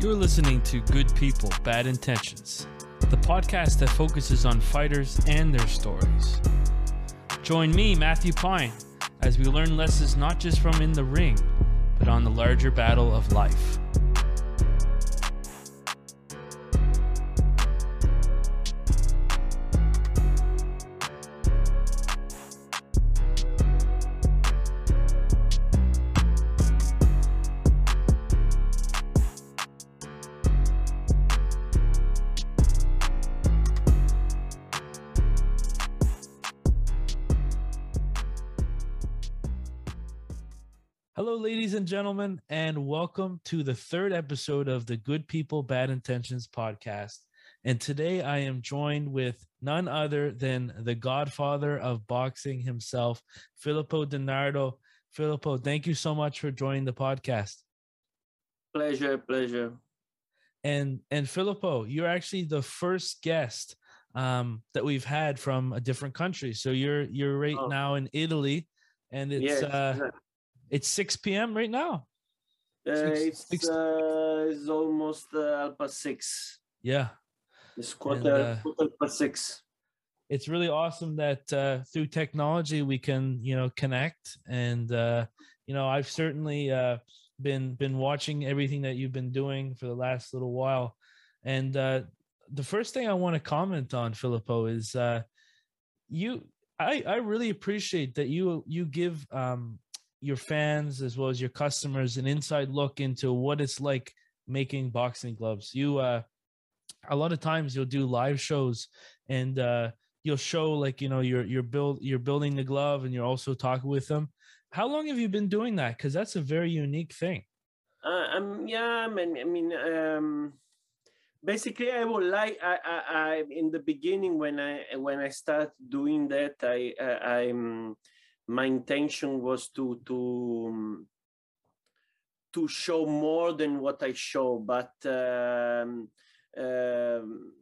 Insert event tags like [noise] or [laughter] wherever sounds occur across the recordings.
You're listening to Good People, Bad Intentions, the podcast that focuses on fighters and their stories. Join me, Matthew Pine, as we learn lessons not just from in the ring, but on the larger battle of life. And gentlemen, and welcome to the third episode of the Good People, Bad Intentions podcast. And today I am joined with none other than the godfather of boxing himself, Filippo Di Nardo. Filippo, thank you so much for joining the podcast. Pleasure, pleasure. And and Filippo, you're actually the first guest um, that we've had from a different country. So you're you're right Oh. now in Italy, and it's yes, uh, it's 6 p.m. right now. uh, six- it's six- uh, it's almost uh, past six. Yeah. It's quarter, uh, quarter past six. it's really awesome that uh, through technology we can you know connect and uh, you know i've certainly uh, been been watching everything that you've been doing for the last little while and uh, the first thing i want to comment on filippo is uh, you i i really appreciate that you you give um, your fans as well as your customers an inside look into what it's like making boxing gloves. You uh a lot of times you'll do live shows and uh you'll show like you know you're you're build you're building the glove and you're also talking with them. How long have you been doing that? Because that's a very unique thing. Uh, um, yeah, I mean, I mean, um, basically, I would like, I, I, I, in the beginning when I when I start doing that, I, uh, I'm, my intention was to to um, to show more than what I show, but um, um,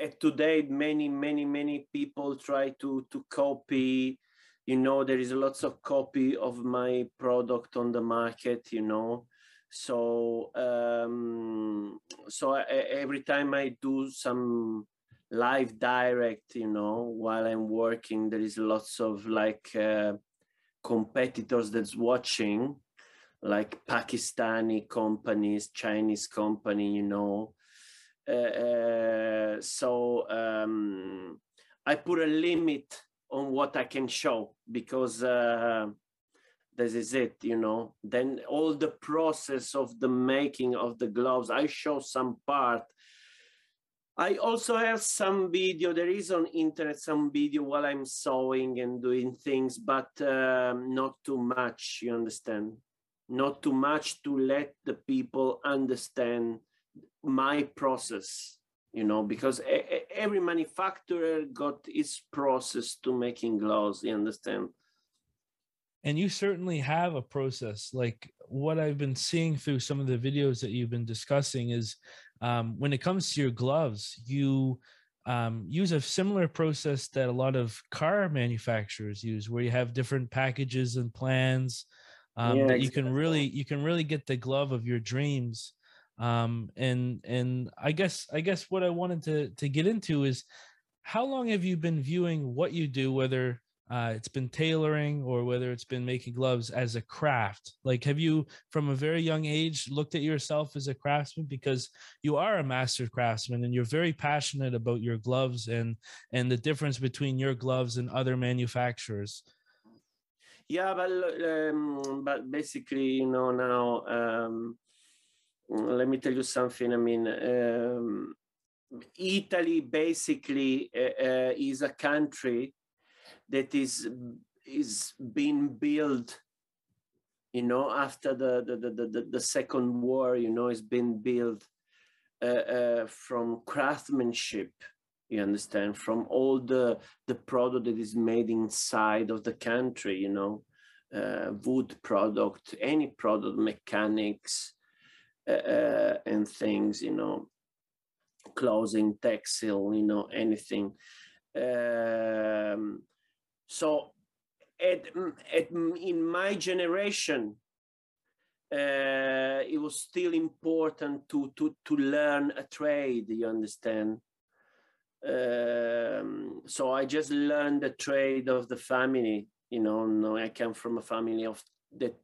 at today, many, many, many people try to to copy. You know there is lots of copy of my product on the market you know. So um so I, every time i do some live direct you know while i'm working there is lots of like uh, competitors that's watching like pakistani companies chinese company you know uh, uh, so um i put a limit on what I can show because uh, this is it, you know. Then all the process of the making of the gloves, I show some part. I also have some video. There is on internet some video while I'm sewing and doing things, but um, not too much. You understand? Not too much to let the people understand my process you know because every manufacturer got its process to making gloves you understand and you certainly have a process like what i've been seeing through some of the videos that you've been discussing is um, when it comes to your gloves you um, use a similar process that a lot of car manufacturers use where you have different packages and plans um, Yeah, that you can really you can really get the glove of your dreams. Um, and and i guess i guess what i wanted to to get into is how long have you been viewing what you do whether uh, it's been tailoring or whether it's been making gloves as a craft. Like have you from a very young age looked at yourself as a craftsman? Because you are a master craftsman and you're very passionate about your gloves and and the difference between your gloves and other manufacturers. Yeah but um, but basically you know now um, let me tell you something. I mean um, italy basically uh, uh, is a country that is is being built you know after the the, the, the, the second war you know it's been built uh, uh, from craftsmanship you understand from all the the product that is made inside of the country you know uh, wood product any product mechanics uh, uh, and things you know clothing textile you know anything. Um, so at, at in my generation uh, it was still important to to to learn a trade. You understand? Um, so I just learned the trade of the family. You know, no, I come from a family of that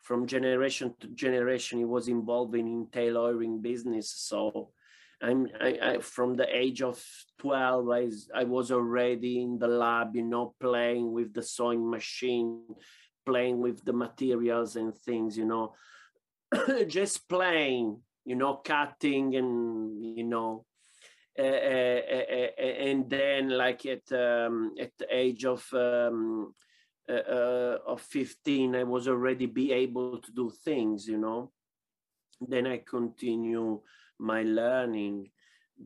from generation to generation. it was involved in tailoring business. So I'm I, I, from the age of 12, I, I was already in the lab, you know, playing with the sewing machine, playing with the materials and things, you know, [coughs] just playing, you know, cutting and, you know, uh, uh, uh, and then like at um, at the age of um, of 15 i was already be able to do things you know. Then i continue my learning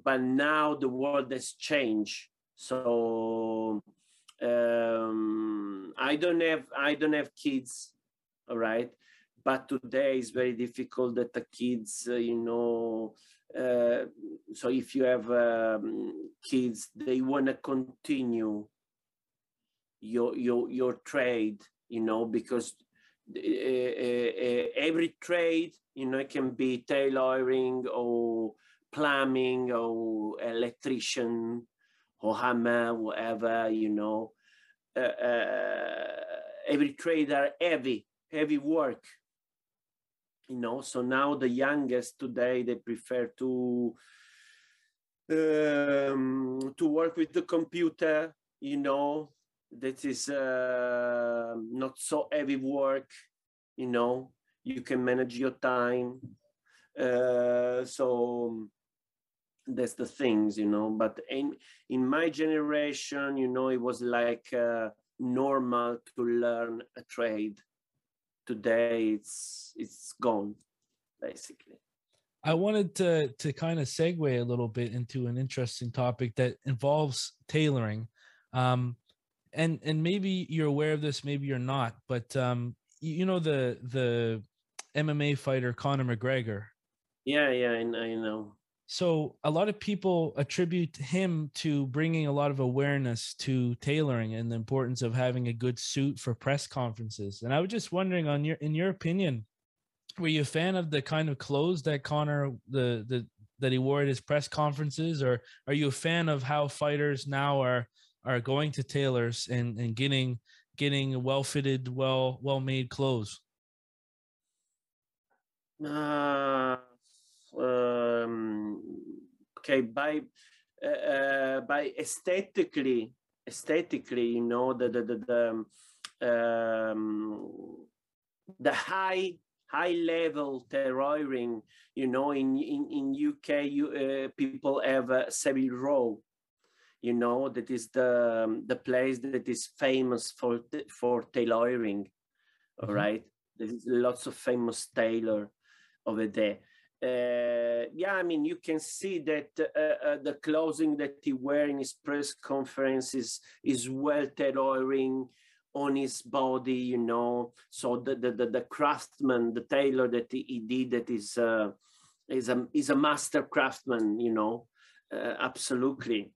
but now the world has changed. So um, i don't have i don't have kids all right? But today is very difficult that the kids uh, you know uh, so if you have um, kids they want to continue your your your trade you know because Uh, uh, every trade you know it can be tailoring or plumbing or electrician or hammer whatever you know. Uh, every trade are heavy heavy work you know. So now the youngest today they prefer to um, to work with the computer you know that is uh, not so heavy work you know you can manage your time. Uh, so that's the things you know but in in my generation you know it was like uh, normal to learn a trade. Today it's it's gone basically. I wanted to to kind of segue a little bit into an interesting topic that involves tailoring. Um and and maybe you're aware of this maybe you're not but um you know the the mma fighter conor mcgregor yeah yeah i, I know so a lot of people attribute him to bringing a lot of awareness to tailoring and the importance of having a good suit for press conferences. And I was just wondering, on your in your opinion, were you a fan of the kind of clothes that Conor the the that he wore at his press conferences, or are you a fan of how fighters now are are going to tailors and and getting getting well fitted, well well made clothes? Uh um, okay by uh, uh, by aesthetically aesthetically you know the the the, the, um, the high high level tailoring you know in in, in uk you uh, people have a Savile Row you know that is the um, the place that is famous for for tailoring mm-hmm. all right there's lots of famous tailor over there uh, yeah, I mean, you can see that uh, uh, the clothing that he wear in his press conferences is well tailoring on his body, you know. So the the the, the craftsman, the tailor that he, he did, that is uh, is a is a master craftsman, you know. Uh, absolutely.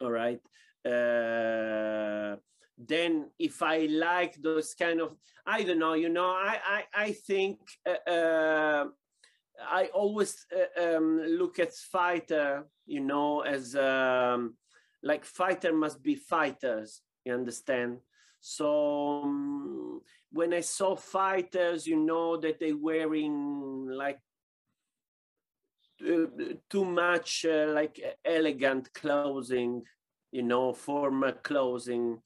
All right. Uh, then if I like those kind of, I don't know, you know, I I I think. Uh, I always uh, um, look at fighter, you know, as um, like fighter must be fighters. You understand? So um, when I saw fighters, you know that they wearing like uh, too much uh, like elegant clothing, you know, formal clothing.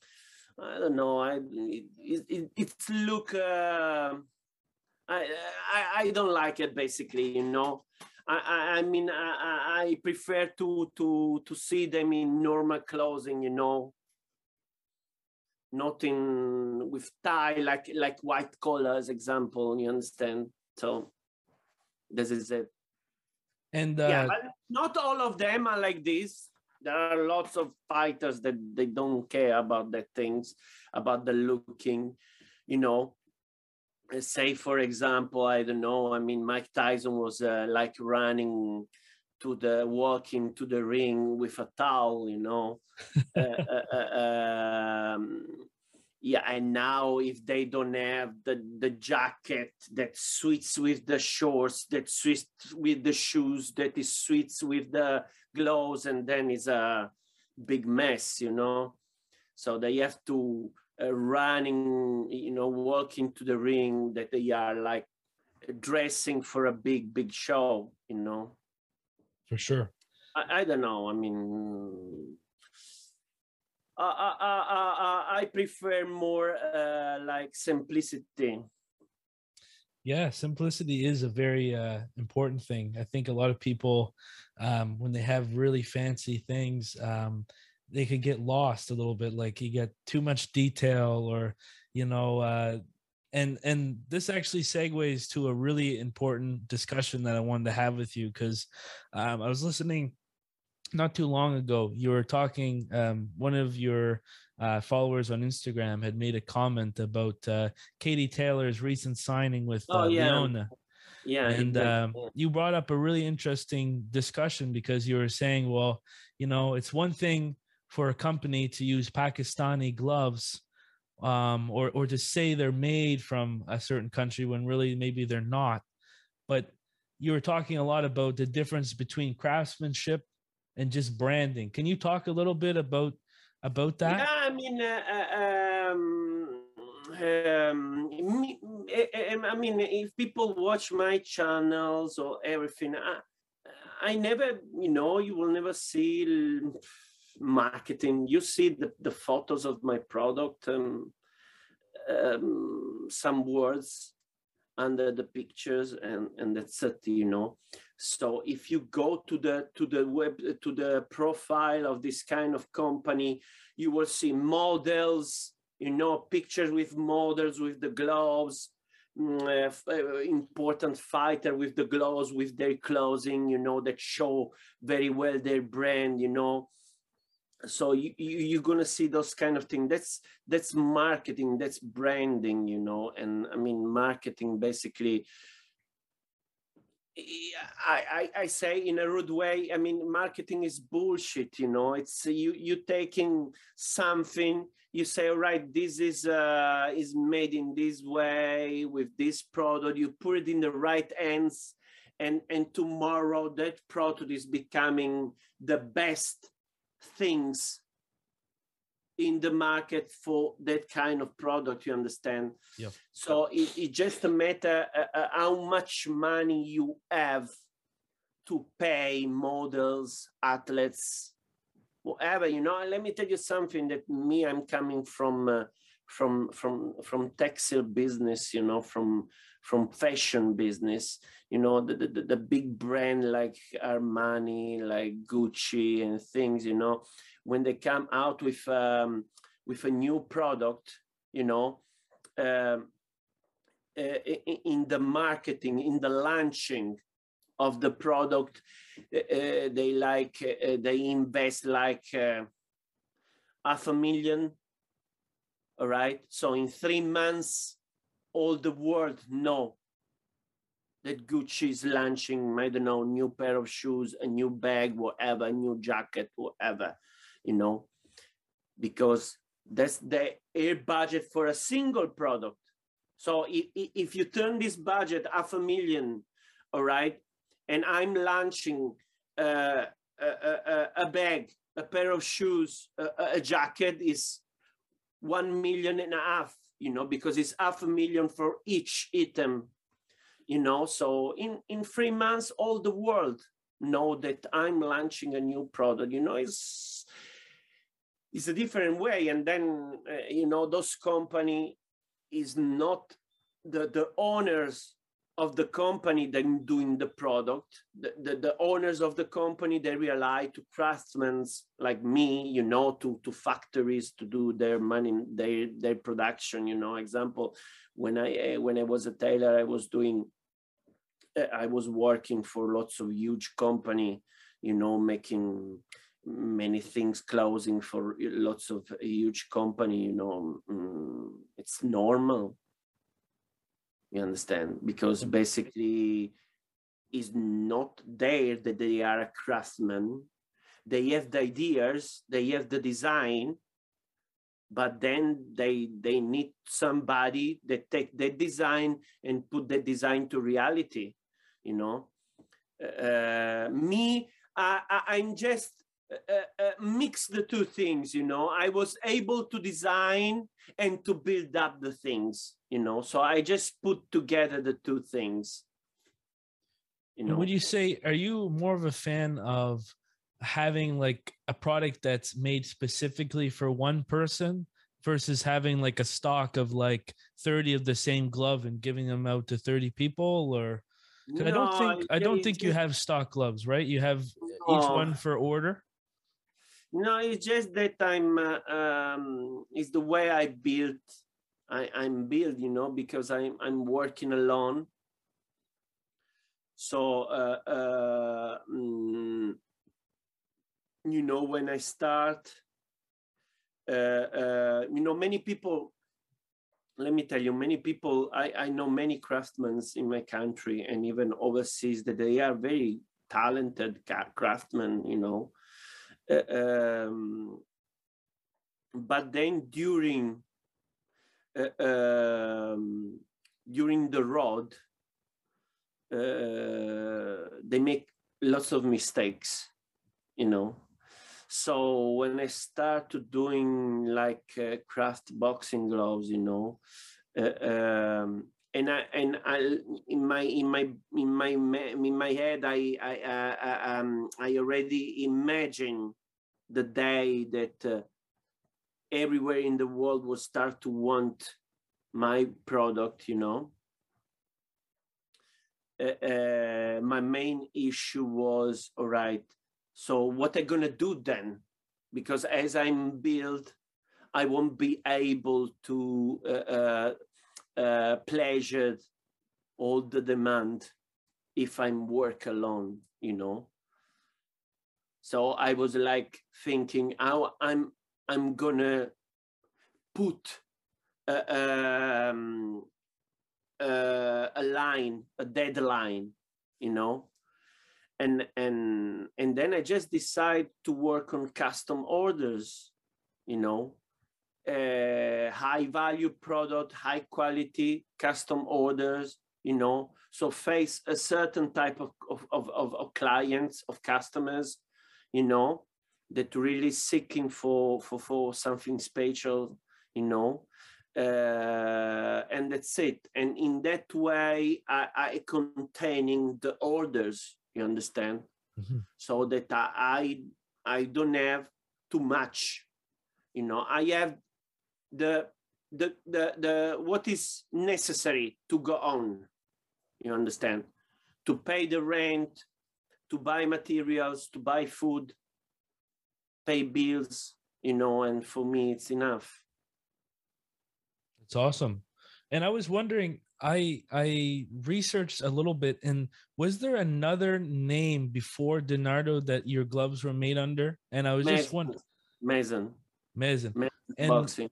I don't know. I it, it, it's look. Uh, I, I, I don't like it basically, you know. I, I, mean, I, I prefer to to to see them in normal clothing, you know, not in with tie like like white collars, example. You understand? So this is it. And uh, yeah, not all of them are like this. There are lots of fighters that they don't care about the things, about the looking, you know say for example i don't know i mean mike tyson was uh, like running to the walking to the ring with a towel you know [laughs] uh, uh, uh um, yeah and now if they don't have the the jacket that suits with the shorts that suits with the shoes that is suits with the gloves and then it's a big mess you know? So they have to uh, running you know walking to the ring that they are like dressing for a big big show you know? For sure. I, I don't know i mean uh, uh, uh, I prefer more like simplicity. Yeah, simplicity is a very uh, important thing. I think a lot of people, um, when they have really fancy things, um, they could get lost a little bit. Like you get too much detail, or you know, uh, and and this actually segues to a really important discussion that I wanted to have with you because um, I was listening not too long ago, you were talking. Um, one of your uh, followers on Instagram had made a comment about uh, Katie Taylor's recent signing with uh, oh, yeah. Leone. Yeah, and um, you brought up a really interesting discussion because you were saying, well, you know, it's one thing for a company to use Pakistani gloves, um, or or to say they're made from a certain country when really maybe they're not. But you were talking a lot about the difference between craftsmanship and just branding. Can you talk a little bit about about that? Yeah, I mean, uh, um, um, eh, eh, I mean, if people watch my channels or everything, I, I never, you know, you will never see marketing. You see the, the photos of my product and um, some words under the pictures and and that's it you know. So if you go to the to the web to the profile of this kind of company you will see models you know pictures with models with the gloves mm, uh, uh, important fighter with the gloves with their clothing you know that show very well their brand you know so you, you you're gonna see those kind of things that's that's marketing that's branding you know and i mean marketing basically I, I, I say in a rude way i mean marketing is bullshit you know. It's you you taking something you say all right this is uh is made in this way with this product. You put it in the right hands and and tomorrow that product is becoming the best things in the market for that kind of product you understand yeah. so it, it's just a matter uh, uh, how much money you have to pay models athletes whatever you know let me tell you something that me i'm coming from uh, from from from textile business you know from from fashion business you know the, the, the big brand like armani like gucci and things you know when they come out with um, with a new product you know um, uh, in the marketing in the launching of the product uh, uh they like uh, they invest like uh, half a million all right? So in three months all the world know that Gucci is launching, I don't know, new pair of shoes, a new bag, whatever, a new jacket, whatever, you know, because that's the air budget for a single product. So if, if you turn this budget half a million, all right, and I'm launching uh, a, a, a, bag, a pair of shoes, a, a jacket is one million and a half you know, because it's half a million for each item, you know. So in, in three months, all the world know that I'm launching a new product, you know, it's, it's a different way. And then, uh, you know, those company is not the, the owners of the company then doing the product. The, the, the, owners of the company they rely to craftsmen like me you know to to factories to do their money their their production you know. Example when i eh, when i was a tailor i was doing eh, i was working for lots of huge company you know making many things closing for lots of huge company you know. Mm, it's normal you understand? Because basically, is not there that they are a craftsman. They have the ideas, they have the design, but then they they need somebody that take the design and put the design to reality you know uh, me I, I, am just uh, uh, mix the two things you know i was able to design and to build up the things you know so i just put together the two things you know would you say are you more of a fan of having like a product that's made specifically for one person versus having like a stock of like 30 of the same glove and giving them out to 30 people or no, I don't think I don't think you have stock gloves, right? You have no. each one for order. No, it's just that I'm. Uh, um, it's the way I built. I, I'm built, you know, because I'm I'm working alone. So uh, uh, mm, you know, when I start, uh, uh, you know, many people let me tell you, many people, I, I know many craftsmen in my country and even overseas that they are very talented craftsmen, you know. Uh, um, but then during um, during the road, uh, they make lots of mistakes, you know. So when I started doing like uh, craft boxing gloves, you know, uh, um, and I and I in my in my in my in my head I I uh, um, I already imagine the day that uh, everywhere in the world will start to want my product, you know. Uh, uh, my main issue was all right so what I'm gonna do then? Because as I'm built, I won't be able to uh, uh, uh, pleasure all the demand if I'm work alone, you know. So I was like thinking, how I'm I'm gonna put a, um, a line, a deadline, you know, and and and then i just decide to work on custom orders you know? Uh, high value product high quality custom orders you know? So face a certain type of of, of, of clients of customers you know that really seeking for for for something special you know? Uh, and that's it. And in that way I, I containing the orders you understand? Mm-hmm. so that i i don't have too much you know? I have the the the, the what is necessary to go on you understand? To pay the rent to buy materials to buy food pay bills you know and for me it's enough it's awesome and i was wondering I I researched a little bit, and was there another name before Di Nardo that your gloves were made under? And I was Mason. just wondering. Mason. Mason. and, boxing.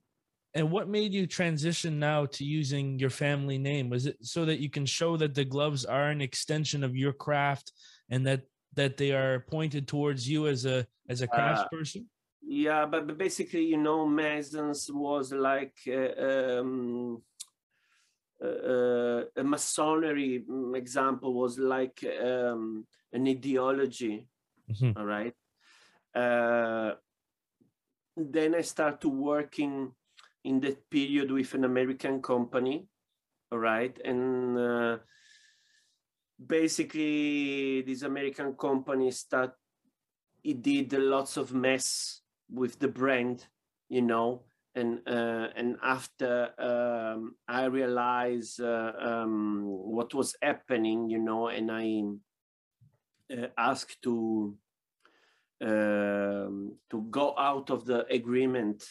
And what made you transition now to using your family name? Was it so that you can show that the gloves are an extension of your craft and that that they are pointed towards you as a as a craft uh, person? Yeah, but basically, you know, Masons was like. Uh, um, uh, a masonry mm, example was like um, an ideology mm-hmm. all right uh, then i started working in that period with an american company all right and uh, basically this american company start it did lots of mess with the brand you know and uh, and after um, I realized uh, um, what was happening, you know, and I uh, asked to um, to go out of the agreement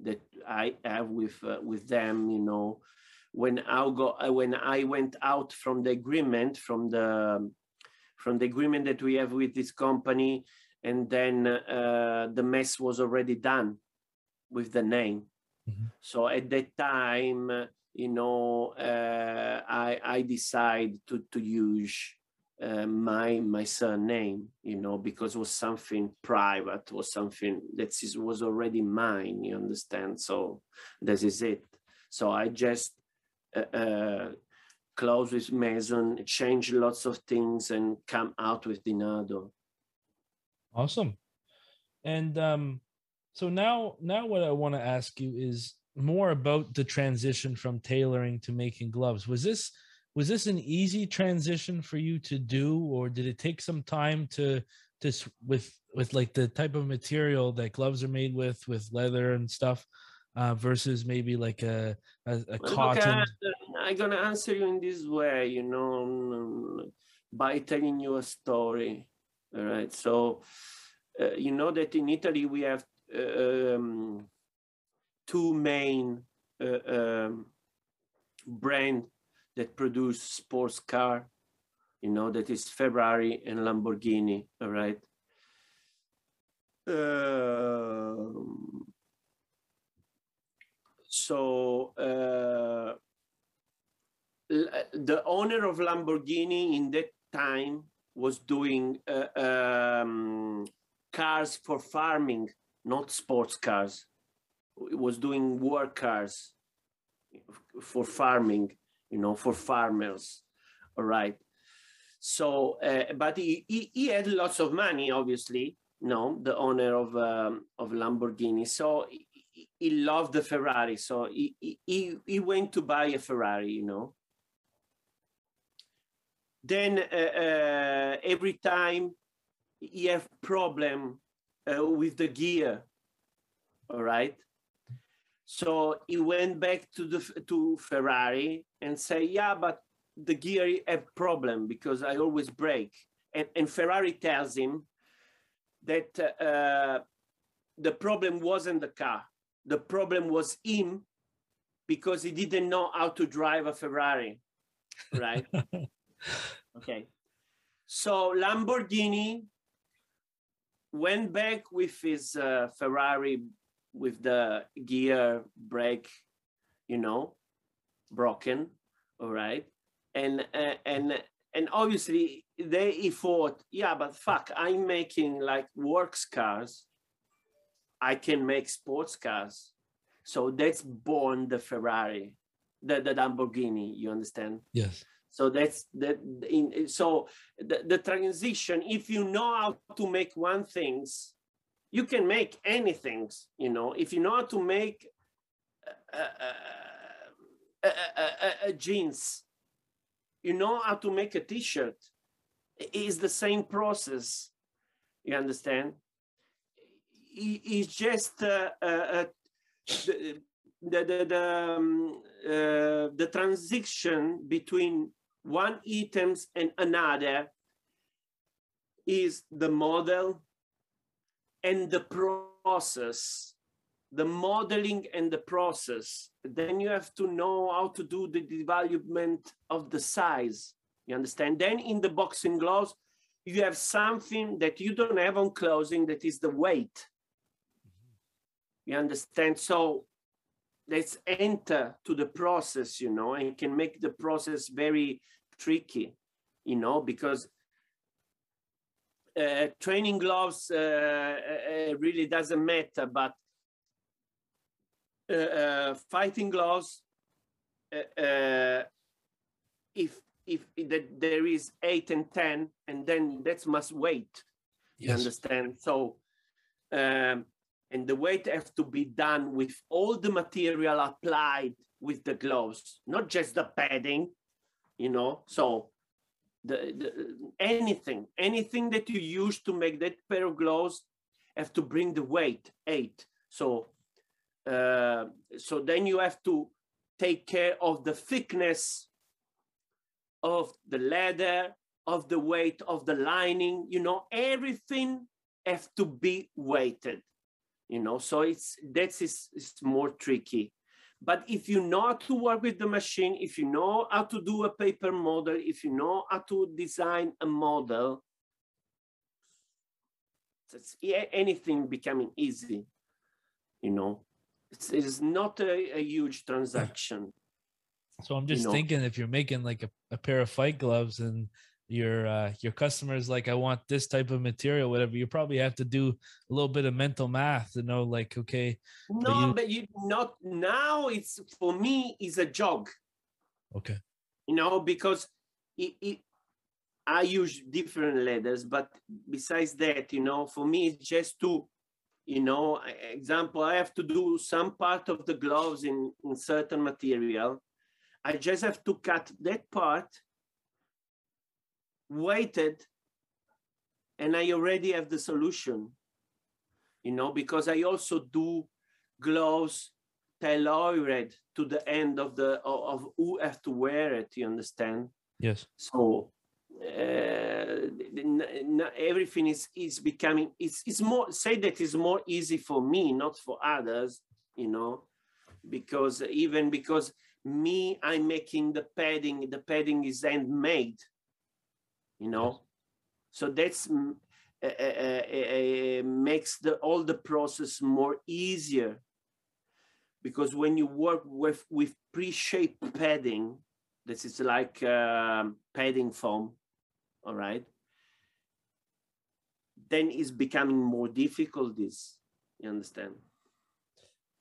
that I have with uh, with them, you know, when I go uh, when I went out from the agreement from the from the agreement that we have with this company, and then uh, the mess was already done with the name. Mm-hmm. So at that time, you know, uh, I I decide to to use uh, my my surname, you know, because it was something private, was something that is, was already mine. You understand? So this is it. So I just close with Mason, change lots of things, and come out with Di Nardo. Awesome. And um, so now, now what I want to ask you is more about the transition from tailoring to making gloves. Was this was this an easy transition for you to do or did it take some time to to with with like the type of material that gloves are made with with leather and stuff uh, versus maybe like a a, a cotton okay, i'm gonna answer you in this way you know by telling you a story all right so uh, you know that in italy we have uh, um, two main uh, um, brand that produce sports car, you know, that is Ferrari and Lamborghini, all right? Uh, so uh, the owner of Lamborghini in that time was doing uh, um, cars for farming, not sports cars. It was doing work cars for farming you know, for farmers. All right. So, uh, but he, he, he, had lots of money, obviously, no, the owner of um, of Lamborghini. So he, loved the Ferrari. So he, he, he went to buy a Ferrari, you know. Then uh, uh, every time he have problem uh, with the gear, all right. So he went back to the to Ferrari and say, yeah, but the gear have problem because I always break. And, and Ferrari tells him that uh, the problem wasn't the car. The problem was him because he didn't know how to drive a Ferrari, right? [laughs] okay. So Lamborghini went back with his uh, Ferrari with the gear brake, you know, broken, all right, and uh, and and obviously they thought, yeah, but fuck, I'm making like works cars, I can make sports cars, so that's born the Ferrari, the the Lamborghini. You understand? Yes. So that's that. In, so the, the transition, if you know how to make one things, you can make anything. You know, if you know how to make. Uh, a, a, a, jeans. You know how to make a t-shirt. It's the same process. You understand? It's just uh, uh, uh, the, the, the, um, uh, the transition between one items and another is the model and the process the modeling and the process. Then you have to know how to do the development of the size. You understand? Then in the boxing gloves, you have something that you don't have on clothing that is the weight. You understand? So let's enter to the process, you know, and can make the process very tricky, you know, because uh, training gloves uh, uh, really doesn't matter, but uh, uh, fighting gloves, uh, if if that there is eight and ten, and then that must wait. Yes. You understand? So, um, and the weight has to be done with all the material applied with the gloves, not just the padding. You know, so the, the, anything anything that you use to make that pair of gloves have to bring the weight eight. So uh, so then you have to take care of the thickness of the leather, of the weight of the lining, you know, everything has to be weighted, you know, so it's that's is, it's more tricky. But if you know how to work with the machine, if you know how to do a paper model, if you know how to design a model, it's anything becoming easy, you know it's, it's not a, a huge transaction. So I'm just you know? thinking if you're making like a, a pair of fight gloves and your uh, your customers like I want this type of material, whatever. You probably have to do a little bit of mental math to know, like, okay. No, you... but you not now. It's for me is a jog. Okay. You know because it, it I use different letters but besides that, you know, for me it's just to, you know, example, I have to do some part of the gloves in, in certain material. I just have to cut that part, weighted, and I already have the solution, you know, because I also do gloves tailored to the end of the of, of who have to wear it, you understand? Yes. So uh, everything is is becoming it's it's more say that it's more easy for me not for others you know because even because me i'm making the padding the padding is handmade you know? So that's uh, uh, uh, makes the all the process more easier. Because when you work with with pre-shaped padding this is like um, padding foam all right? Then it's becoming more difficult this you understand?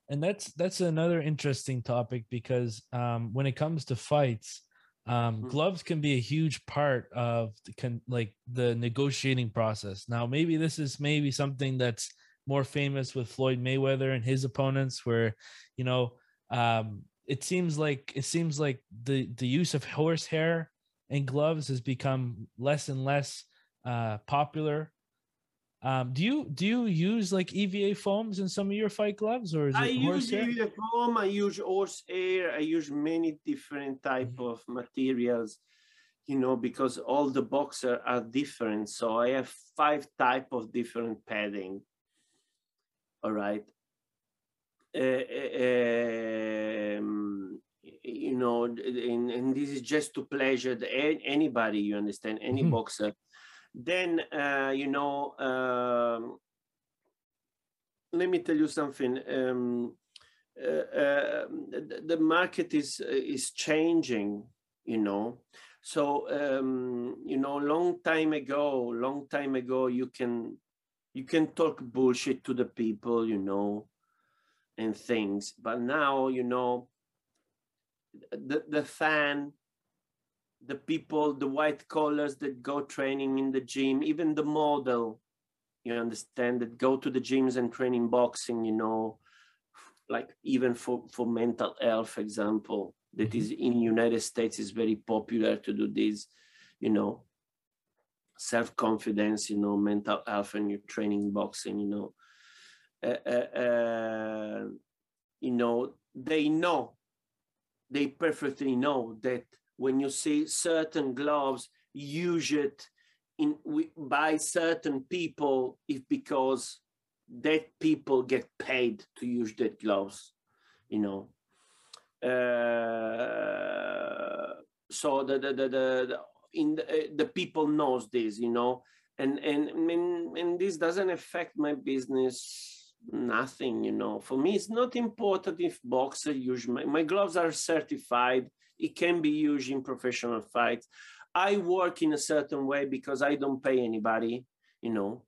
And that's that's another interesting topic because um, when it comes to fights um, mm-hmm. gloves can be a huge part of the con- like the negotiating process now maybe this is maybe something that's more famous with floyd mayweather and his opponents where you know um, it seems like it seems like the the use of horsehair and gloves has become less and less uh, popular. Um, do you do you use like EVA foams in some of your fight gloves, or is I it use EVA foam? I use horsehair. I use many different type mm-hmm. of materials, you know, because all the boxer are different. So I have five type of different padding. All right. Uh, um, you know, and, and this is just to pleasure the, anybody, you understand, any mm-hmm. boxer. Then, uh, you know, um, let me tell you something. Um, uh, uh, the, market is is changing, you know. So, um, you know, long time ago, long time ago, you can you can talk bullshit to the people, you know, and things. But now, you know, the, the fan, the people, the white collars that go training in the gym, even the model, you understand, that go to the gyms and training boxing, you know, like even for, for mental health for example, that mm-hmm. is in United States is very popular to do this, you know, self-confidence, you know, mental health and you're training boxing, you know. Uh, uh, uh, you know, they know they perfectly know that when you see certain gloves used in by certain people, if because that people get paid to use that gloves, you know. Uh, so the the the, the, the in the, uh, the people knows this, you know, and and and, and this doesn't affect my business nothing you know for me it's not important if boxer use my, my gloves are certified it can be used in professional fights. I work in a certain way because i don't pay anybody you know.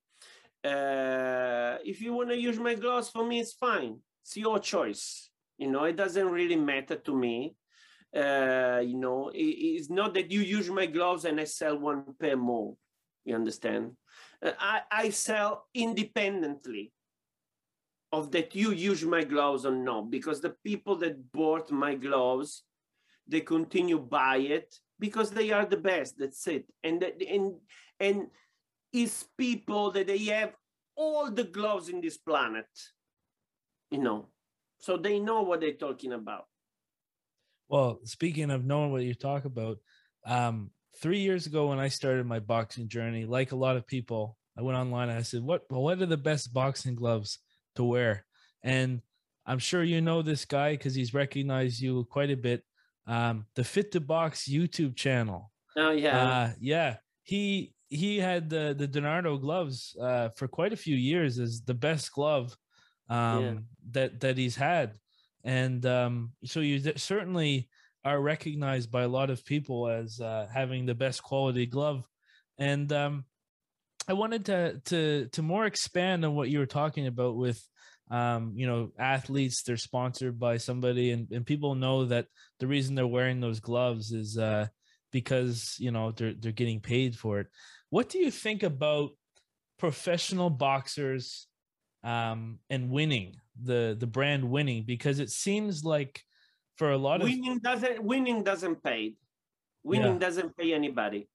Uh, if you want to use my gloves for me it's fine. It's your choice. You know it doesn't really matter to me. Uh, you know it, it's not that you use my gloves and i sell one pair more. You understand? Uh, I, I sell independently of that you use my gloves or not because the people that bought my gloves they continue buy it because they are the best that's it and and and it's people that they have all the gloves in this planet you know so they know what they're talking about well speaking of knowing what you talk about um three years ago when i started my boxing journey like a lot of people i went online and i said what what are the best boxing gloves to wear. And I'm sure you know this guy because he's recognized you quite a bit. Um, the Fit to Box YouTube channel. Oh yeah, uh, yeah. He he had the the Di Nardo gloves uh, for quite a few years as the best glove um, yeah. that that he's had, and um, so you certainly are recognized by a lot of people as uh, having the best quality glove. And um, I wanted to to to more expand on what you were talking about with um, you know athletes. They're sponsored by somebody, and, and people know that the reason they're wearing those gloves is uh, because you know they're they're getting paid for it. What do you think about professional boxers um, and winning the the brand winning? Because it seems like for a lot winning of winning doesn't winning doesn't pay. Winning yeah. doesn't pay anybody.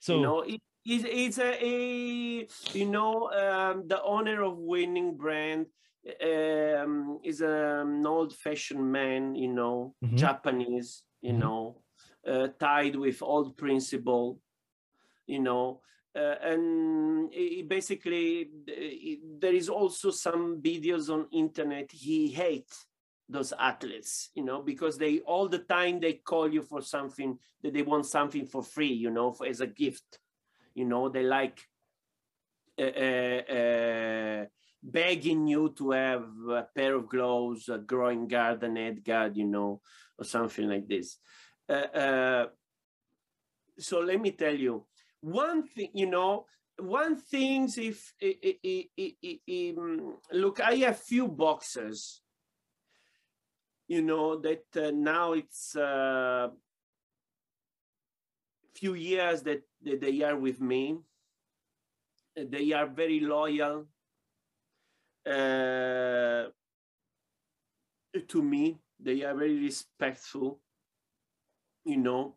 So you know, it, it's, it's a, a you know um, the owner of winning brand um, is an old-fashioned man, you know, mm-hmm. Japanese, you mm-hmm. know, uh, tied with old principle, you know, uh, and basically there is also some videos on internet. He hates those athletes, you know, because they all the time they call you for something that they want something for free, you know, for, as a gift you know they like uh, uh, uh, begging you to have a pair of gloves a growing head guard you know or something like this uh, uh, so let me tell you one thing you know one thing if um, look i have few boxes, you know that uh, now it's uh, few years that, that they are with me. They are very loyal uh, to me. They are very respectful, you know,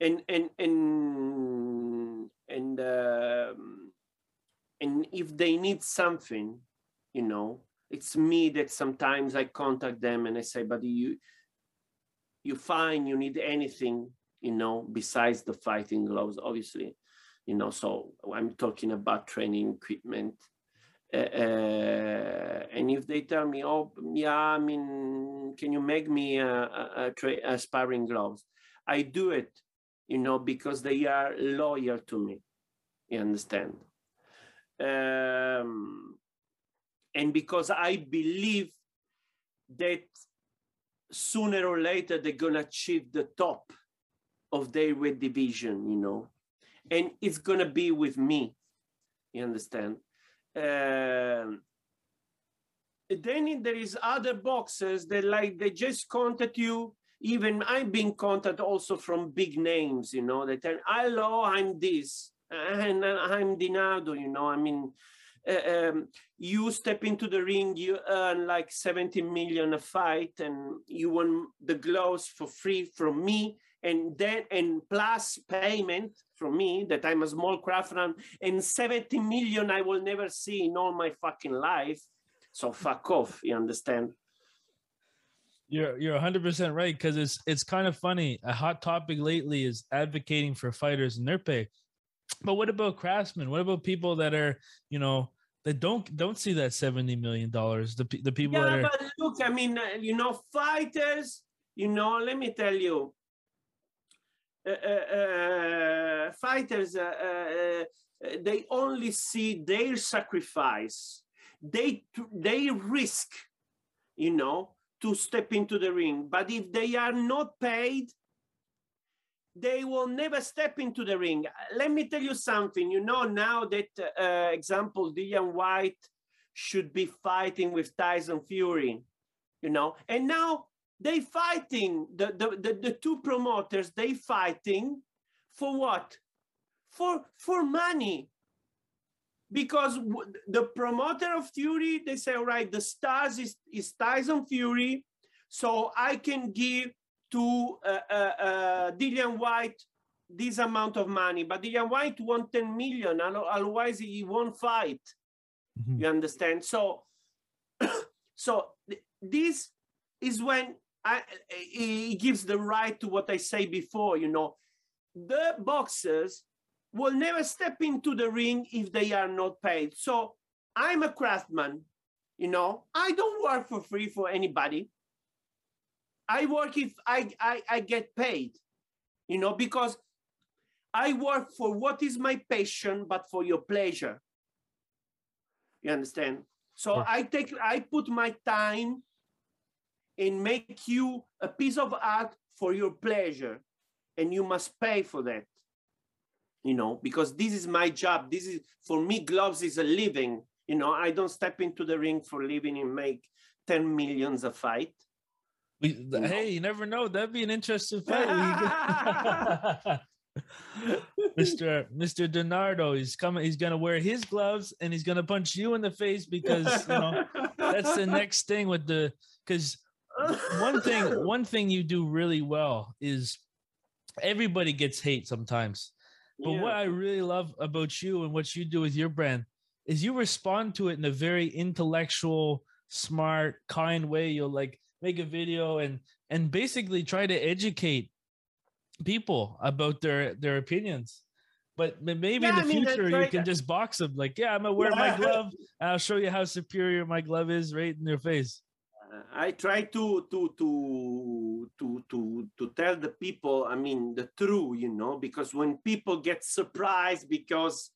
and and and and um, and if they need something, you know, it's me that sometimes I contact them and I say, "Buddy, you you find you need anything, you know, besides the fighting gloves, obviously, you know, so I'm talking about training equipment. Uh, uh, and if they tell me, oh, yeah, I mean, can you make me a, a, a, a sparring gloves? I do it, you know, because they are loyal to me. You understand? Um, and because I believe that sooner or later they're to achieve the top of their weight division, you know, and it's gonna be with me. You understand? Um, then there is other boxes that like they just contact you. Even I've been contacted also from big names, you know, they tell, hello, I'm this, and I'm Di Nardo, you know, I mean, uh, um, you step into the ring, you earn like 70 million a fight, and you want the gloves for free from me, and then and plus payment from me that I'm a small craftsman and 70 million I will never see in all my fucking life. So fuck off, you understand? You're you're 100% right because it's it's kind of funny. A hot topic lately is advocating for fighters and their pay. But what about craftsmen? What about people that are, you know, that don't don't see that 70 million dollars? The the people yeah, that are but look, I mean, uh, you know, fighters, you know, let me tell you, Uh, uh, uh, fighters they only see their sacrifice. They they risk you know to step into the ring. But if they are not paid they will never step into the ring. Let me tell you something. You know now that uh, example Dillian Whyte should be fighting with Tyson Fury you know? And now they fighting the, the, the, the two promoters they fighting for what? For for money. Because the promoter of fury they say all right the stars is, is tyson fury so i can give to uh, uh, uh, dillian Whyte this amount of money. But dillian whyte want 10 million otherwise he won't fight. Mm-hmm. you understand? So [coughs] so this is when I, it gives the right to what I say before, you know, the boxers will never step into the ring if they are not paid. So I'm a craftsman, you know, I don't work for free for anybody. I work if I, I, I get paid, you know, because I work for what is my passion, but for your pleasure. You understand? So I take, I put my time and make you a piece of art for your pleasure and you must pay for that you know because this is my job this is for me gloves is a living you know i don't step into the ring for living and make 10 millions a fight we, hey you never know that'd be an interesting [laughs] fight [laughs] Mr. Mr. Di Nardo, he's coming. He's gonna wear his gloves and he's gonna punch you in the face because you know that's the next thing with the because one thing [laughs] one thing you do really well is everybody gets hate sometimes. But yeah. what I really love about you and what you do with your brand is you respond to it in a very intellectual, smart, kind way. You'll like make a video and and basically try to educate people about their their opinions. But maybe yeah, in the I mean, future you can just box them. Like, yeah, I'm gonna wear my glove. and I'll show you how superior my glove is right in your face. I try to to to to to to tell the people. I mean the truth, you know, because when people get surprised because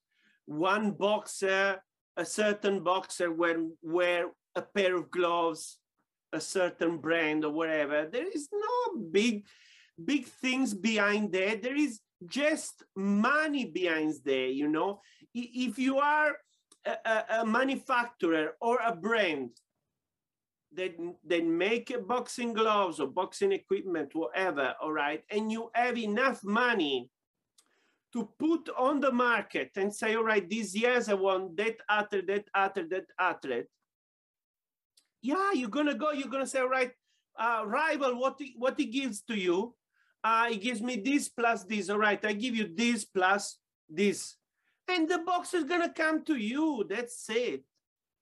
one boxer, a certain boxer, when wear a pair of gloves, a certain brand or whatever, there is no big big things behind there. There is just money behind there, you know. If you are a, a manufacturer or a brand that, that make boxing gloves or boxing equipment, whatever, all right, and you have enough money to put on the market and say, all right, this years I want that athlete, that athlete, that athlete. Yeah, you're gonna go, you're gonna say, all right, uh, rival, what he, what he gives to you, uh, it gives me this plus this. All right, I give you this plus this. And the box is to come to you. That's it.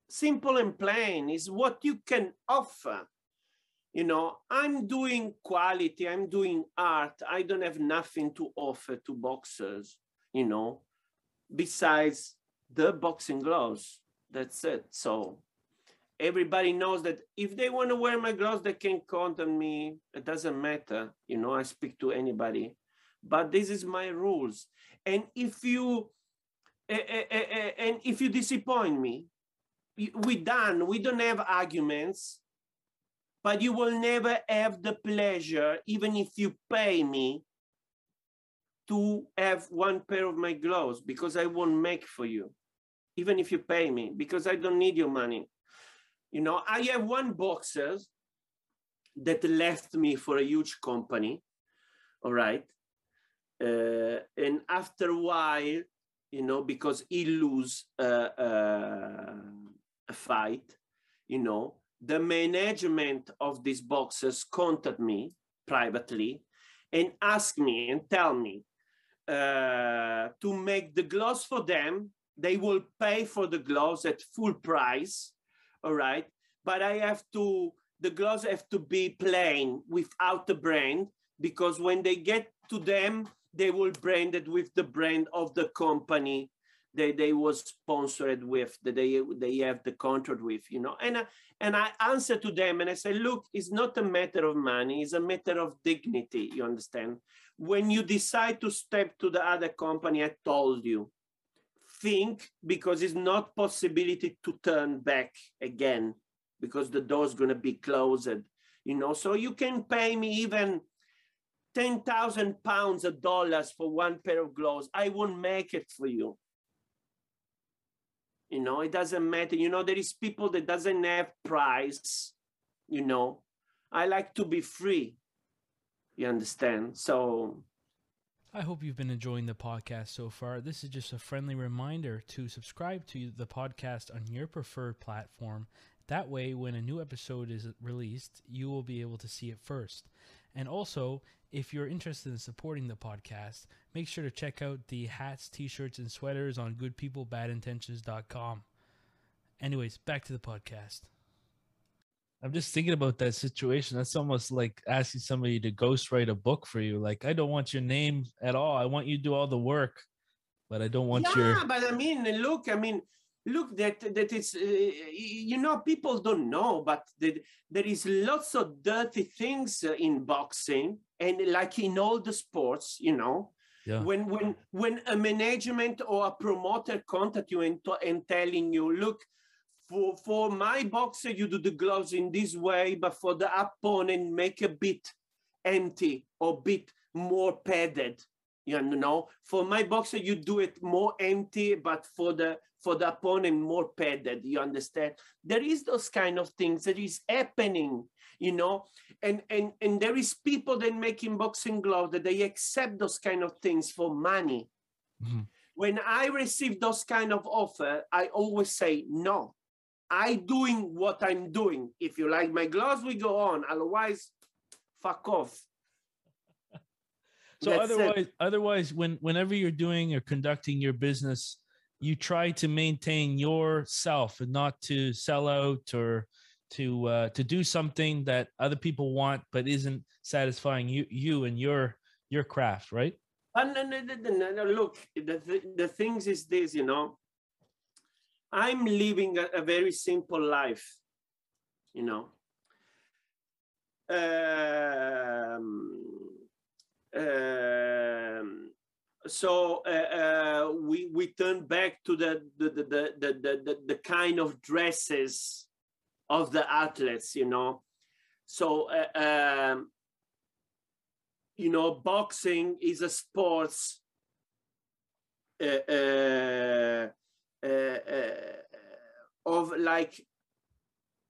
Simple and plain is what you can offer. You know, I'm doing quality, I'm doing art. I don't have nothing to offer to boxers, you know, besides the boxing gloves. That's it. So everybody knows that if they want to wear my gloves, they can contact me. It doesn't matter. You know, I speak to anybody. But this is my rules. And if you and if you disappoint me, we done. We don't have arguments. But you will never have the pleasure, even if you pay me, to have one pair of my gloves because I won't make for you, even if you pay me, because I don't need your money. You know, I have one boxer that left me for a huge company, all right? Uh, and after a while, you know, because he lose uh, uh, a fight, you know, the management of these boxes contact me privately and ask me and tell me uh, to make the gloves for them. They will pay for the gloves at full price all right? But I have to, the gloves have to be plain without the brand because when they get to them, they will brand it with the brand of the company that they was sponsored with, that they, they have the contract with, you know? And, I, and I answer to them and I say, look, it's not a matter of money, it's a matter of dignity, you understand? When you decide to step to the other company, I told you, think because it's not possibility to turn back again because the door's going to be closed you know so you can pay me even 10,000 pounds of dollars for one pair of gloves i won't make it for you you know it doesn't matter you know there is people that doesn't have price you know i like to be free you understand so I hope you've been enjoying the podcast so far. This is just a friendly reminder to subscribe to the podcast on your preferred platform. That way, when a new episode is released, you will be able to see it first. And also, if you're interested in supporting the podcast, make sure to check out the hats, t shirts, and sweaters on goodpeoplebadintentions.com. Anyways, back to the podcast. I'm just thinking about that situation. That's almost like asking somebody to ghostwrite a book for you. Like, I don't want your name at all. I want you to do all the work, but I don't want yeah, your. Yeah, but I mean, look, I mean, look that that it's uh, you know people don't know, but that there is lots of dirty things uh, in boxing and like in all the sports, you know. Yeah. When when when a management or a promoter contact you and, and telling you, look, for for my boxer you do the gloves in this way but for the opponent make a bit empty or bit more padded you know for my boxer you do it more empty but for the for the opponent more padded you understand? There is those kind of things that is happening you know? And and and there is people that making boxing gloves that they accept those kind of things for money. Mm-hmm. when i receive those kind of offer i always say no i doing what i'm doing. If you like my gloves we go on. Otherwise fuck off. [laughs] So That's otherwise it. otherwise when whenever you're doing or conducting your business you try to maintain yourself and not to sell out or to uh, to do something that other people want but isn't satisfying you you and your your craft right? Uh, no, no, no, no, look the, the, the things is this you know? I'm living a, a very simple life you know? Um, um, so uh, uh, we we turn back to the the, the the the the the kind of dresses of the athletes, you know. So uh, um, you know, boxing is a sports. Uh, uh, uh, of like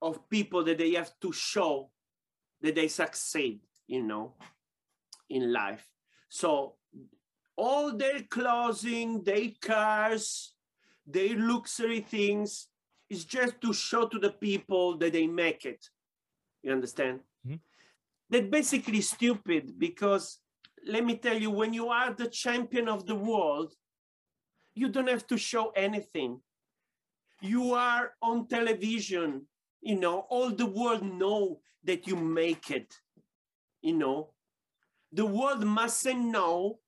of people that they have to show that they succeed you know in life so all their clothing, their cars, their luxury things is just to show to the people that they make it. You understand? Mm-hmm. That basically stupid because let me tell you, when you are the champion of the world, you don't have to show anything. You are on television, you know, all the world know that you make it, you know. The world mustn't know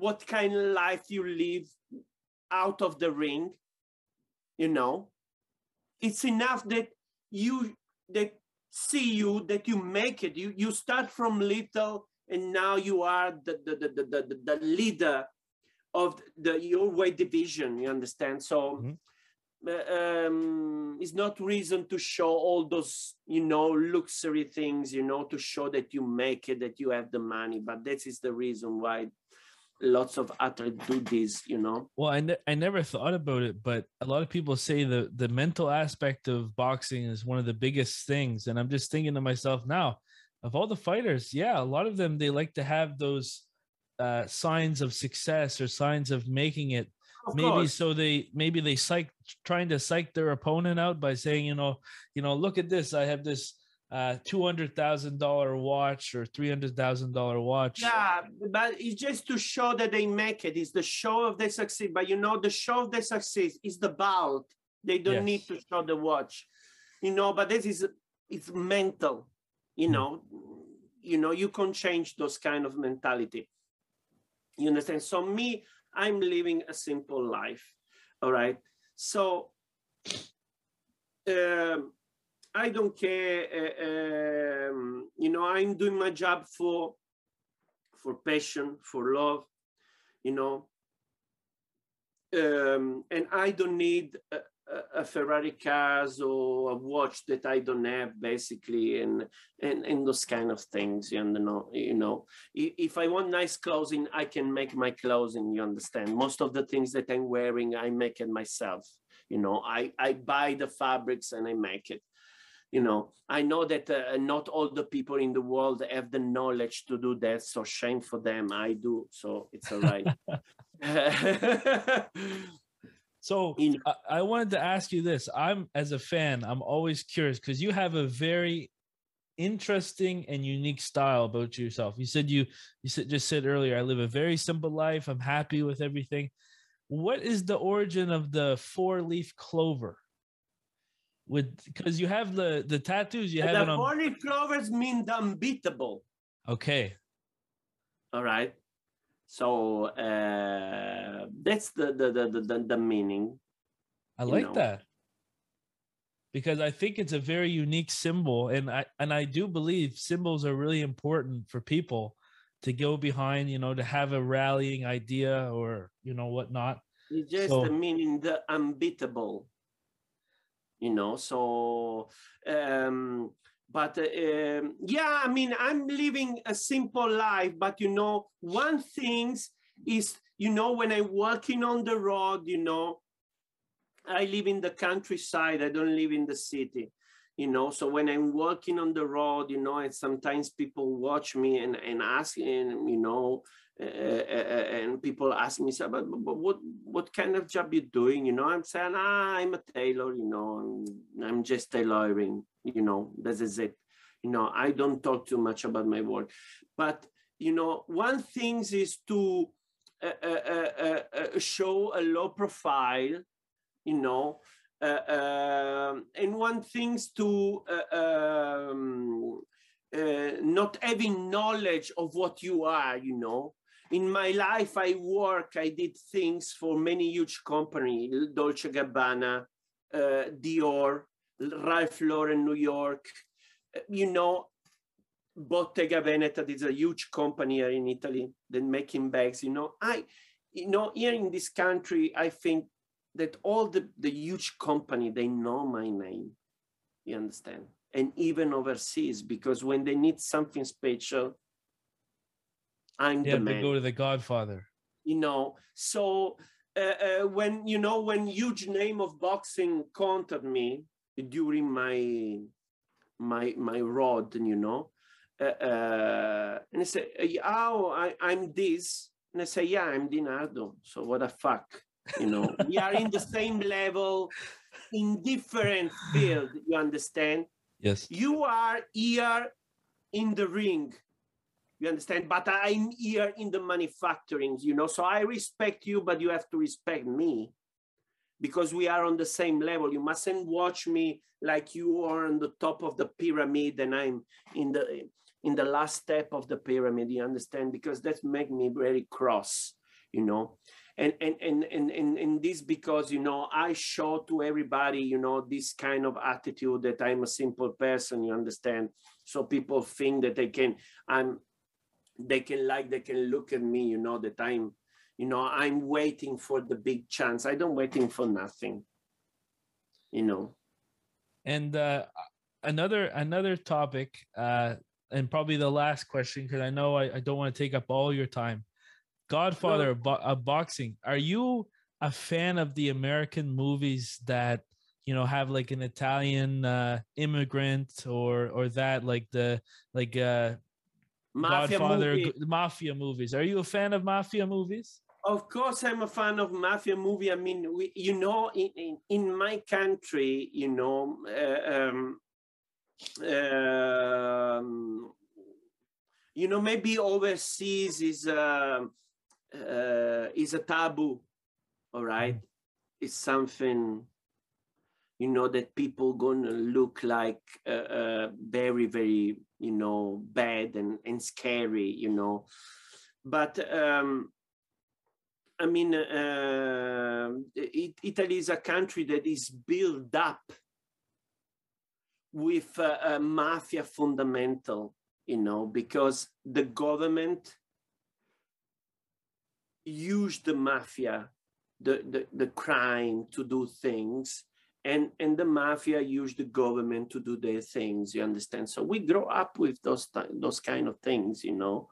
what kind of life you live out of the ring you know? It's enough that you that see you that you make it. You you start from little and now you are the the the the, the, the leader of the your weight division you understand? So mm-hmm. um, it's not reason to show all those you know luxury things you know to show that you make it that you have the money but this is the reason why lots of athletes do this you know well I, ne- I never thought about it but a lot of people say the the mental aspect of boxing is one of the biggest things and i'm just thinking to myself now of all the fighters yeah a lot of them they like to have those uh, signs of success or signs of making it of maybe course. so they maybe they psych trying to psych their opponent out by saying you know you know look at this i have this uh two hundred thousand dollar watch or three hundred thousand dollar watch. Yeah, but it's just to show that they make it. It's the show of they succeed. But you know, the show of they succeed is the belt. They don't yes. need to show the watch. You know, but this is it's mental. You hmm. know, you know, you can change those kind of mentality. You understand? So me, I'm living a simple life. All right. So um I don't care. Uh, um, you know, I'm doing my job for for passion, for love. You know, um, and I don't need a, a, Ferrari cars or a watch that I don't have, basically, and and and those kind of things. You know, you know, if I want nice clothing, I can make my clothing. You understand? Most of the things that I'm wearing, I make it myself. You know, I I buy the fabrics and I make it you know i know that uh, not all the people in the world have the knowledge to do that so shame for them i do so it's all right. [laughs] So [laughs] you know. I, I wanted to ask you this. I'm as a fan i'm always curious because you have a very interesting and unique style about yourself. You said you you said just said earlier i live a very simple life. I'm happy with everything. What is the origin of the four leaf clover with because you have the the tattoos you have the leaf clovers mean the unbeatable. Okay. All right. So uh that's the the the the, the meaning i like know. that. Because i think it's a very unique symbol and i and i do believe symbols are really important for people to go behind you know to have a rallying idea or you know whatnot. It's just so, the meaning the unbeatable you know so um, but uh, um, yeah, I mean, I'm living a simple life, but you know, one thing is, you know, when I'm walking on the road, you know, I live in the countryside, I don't live in the city, you know, so when I'm walking on the road, you know, and sometimes people watch me and, and ask, and, you know, uh, and people ask me, but, but what what kind of job you doing? You know, I'm saying, ah, I'm a tailor. You know, I'm, I'm just tailoring. You know, this is it. You know, I don't talk too much about my work, but you know, one thing is to uh, uh, uh, show a low profile. You know, um, and one thing's to um, not having knowledge of what you are. You know in my life, I work, I did things for many huge companies, Dolce Gabbana, uh, Dior, Ralph Lauren New York, uh, you know, Bottega Veneta is a huge company here in Italy that making bags, you know. I, you know, here in this country, I think that all the, the huge company, they know my name, you understand? And even overseas, because when they need something special, I'm yeah, the man. go to the Godfather. You know, so uh, uh, when you know when huge name of boxing contacted me during my my my road, you know, uh, uh and I say, "Oh, I, I'm this," and I say, "Yeah, I'm Di Nardo." So what the fuck, you know? we are in the [laughs] same level, in different field. You understand? Yes. You are here in the ring you understand? But I'm here in the manufacturing, you know, so I respect you, but you have to respect me because we are on the same level. You mustn't watch me like you are on the top of the pyramid and I'm in the in the last step of the pyramid. You understand? Because that make me very cross, you know. And and and and and, and this because you know I show to everybody, you know, this kind of attitude that I'm a simple person. You understand? So people think that they can. I'm they can like they can look at me you know that i'm you know i'm waiting for the big chance. I don't waiting for nothing you know. And uh another another topic uh and probably the last question because i know I, I don't want to take up all your time. Godfather no. of boxing. Are you a fan of the american movies that you know have like an italian uh immigrant or or that like the like uh Mafia Godfather, movie. mafia movies. Are you a fan of mafia movies? Of course, I'm a fan of mafia movie. I mean, we, you know, in, in, in my country, you know, uh, um, um, you know, maybe overseas is uh, uh, is a taboo. All right, mm. it's something you know that people gonna look like uh, uh, very very you know bad and, and scary you know. But um, i mean uh, it, italy is a country that is built up with a, mafia fundamental you know because the government used the mafia the, the, the crime to do things and and the mafia use the government to do their things you understand? So we grow up with those those kind of things you know?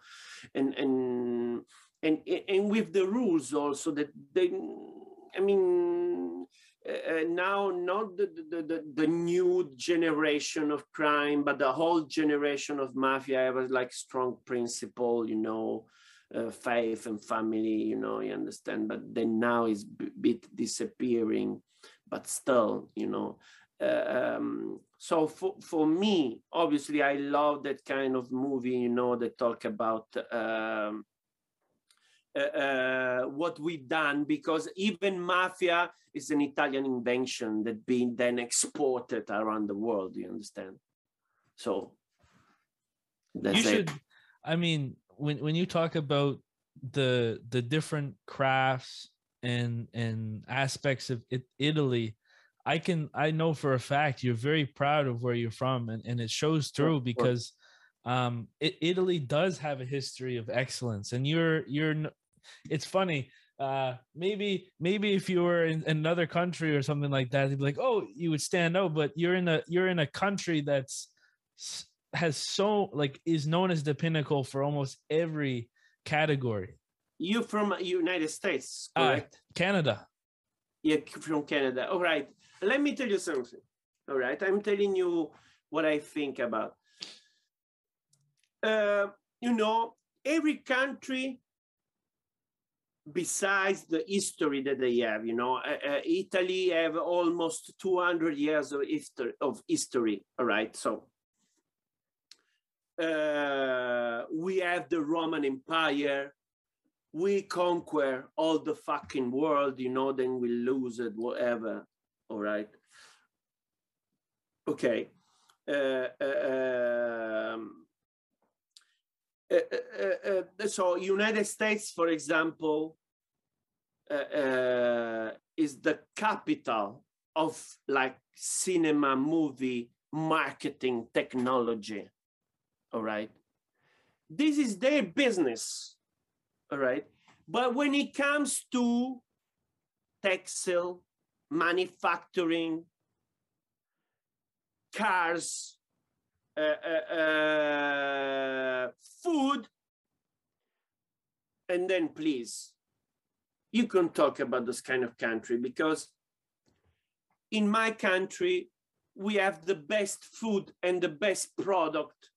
And and and and with the rules also that they i mean uh, now not the, the, the, the new generation of crime but the whole generation of mafia a like strong principle you know uh, faith and family you know you understand? But then now it's a bit disappearing but still, you know. Um, so for, for me, obviously, I love that kind of movie, you know, that talk about um, uh, uh, what we've done, because even mafia is an Italian invention that being then exported around the world. You understand? So you should. It. I mean, when when you talk about the the different crafts and and aspects of it, Italy, I can I know for a fact you're very proud of where you're from, and and it shows through because um, it, Italy does have a history of excellence, and you're you're. It's funny. Uh, maybe maybe if you were in another country or something like that, you'd be like, oh, you would stand out. But you're in a you're in a country that's has so like is known as the pinnacle for almost every category. You from United States, Uh, correct? Canada. Yeah, from Canada. All right. Let me tell you something. All right. I'm telling you what I think about. Uh, you know, every country, besides the history that they have, you know, uh, uh, Italy have almost 200 years of history. Of history all right. So uh, we have the Roman Empire we conquer all the fucking world, you know, then we lose it, whatever. All right. Okay. Uh, uh, um, uh, uh, uh, so United States, for example, uh, uh, is the capital of like cinema, movie, marketing, technology. All right. This is their business all right. But when it comes to textile manufacturing cars uh, uh, uh, food and then please you can talk about this kind of country because in my country we have the best food and the best product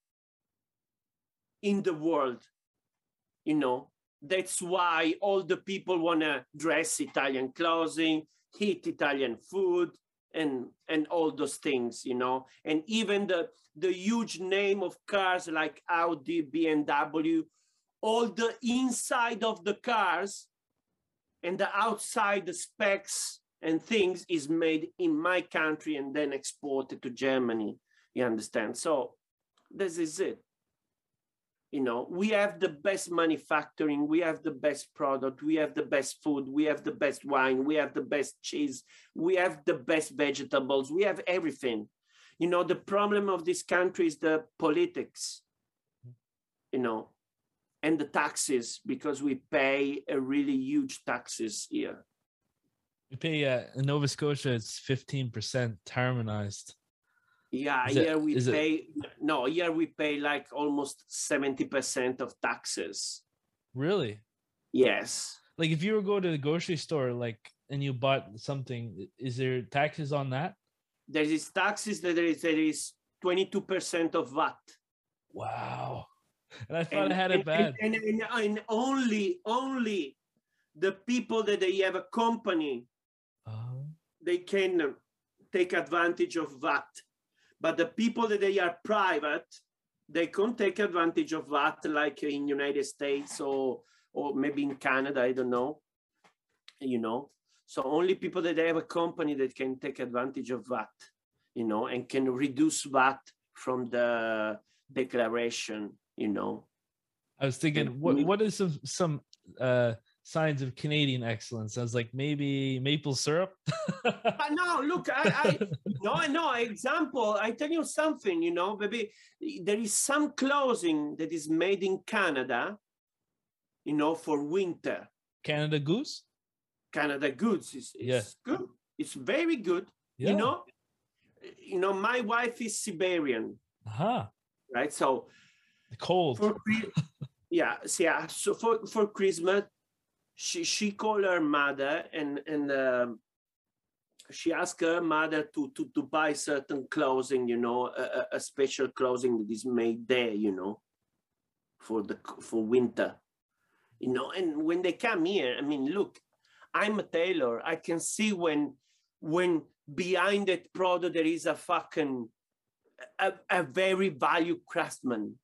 in the world you know that's why all the people want to dress Italian clothing, eat Italian food, and and all those things, you know. And even the the huge name of cars like Audi, BMW, all the inside of the cars and the outside the specs and things is made in my country and then exported to Germany. You understand? So this is it you know we have the best manufacturing we have the best product we have the best food we have the best wine we have the best cheese we have the best vegetables we have everything you know the problem of this country is the politics you know and the taxes because we pay a really huge taxes here We pay uh, in Nova Scotia. It's fifteen percent harmonized. Yeah Is it- here we is it- pay no here we pay like almost 70% of taxes Really? yes Like if you were go to the grocery store, like and you bought something, is there taxes on that? there is taxes that there is there is 22% of VAT. Wow. [laughs] And I thought I had it bad. And, and, and only only the people that they have a company Oh. they can take advantage of VAT. But the people that they are private, they can't take advantage of that, like in United States or or maybe in Canada, I don't know. You know, so only people that they have a company that can take advantage of that, you know, and can reduce that from the declaration, you know. I was thinking, what what is some some uh signs of Canadian excellence? I was like, maybe maple syrup. No, look, I, I [laughs] no, no. Example, I tell you something. You know, maybe there is some clothing that is made in Canada. You know, for winter, Canada Goose. Canada goods is, is Yeah. good. It's very good. Yeah. You know, you know, my wife is Siberian, huh right? So Cold. for [laughs] yeah, so yeah. Uh, so for for Christmas, she she called her mother and and um, she asked her mother to to to buy certain clothing, you know, a, a- special clothing that is made there, you know, for the for winter, you know. And when they come here, I mean, look, I'm a tailor. I can see when when behind that product there is a fucking a, a very value craftsman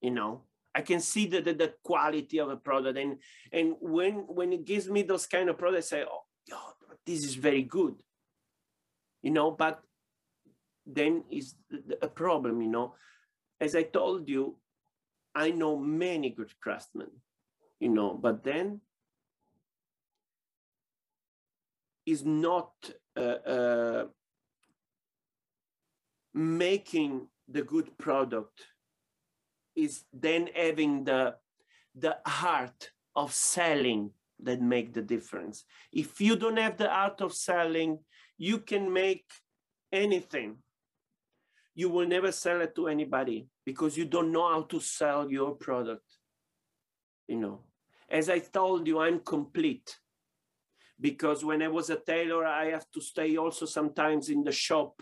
you know i can see the, the, the quality of a product. And and when when it gives me those kind of products i say oh this is very good. You know but then is a problem you know. As i told you i know many good craftsmen you know but then is not uh, uh, making the good product is then having the the art of selling that make the difference if you don't have the art of selling you can make anything you will never sell it to anybody because you don't know how to sell your product. You know, as I told you, I'm complete because when I was a tailor, I have to stay also sometimes in the shop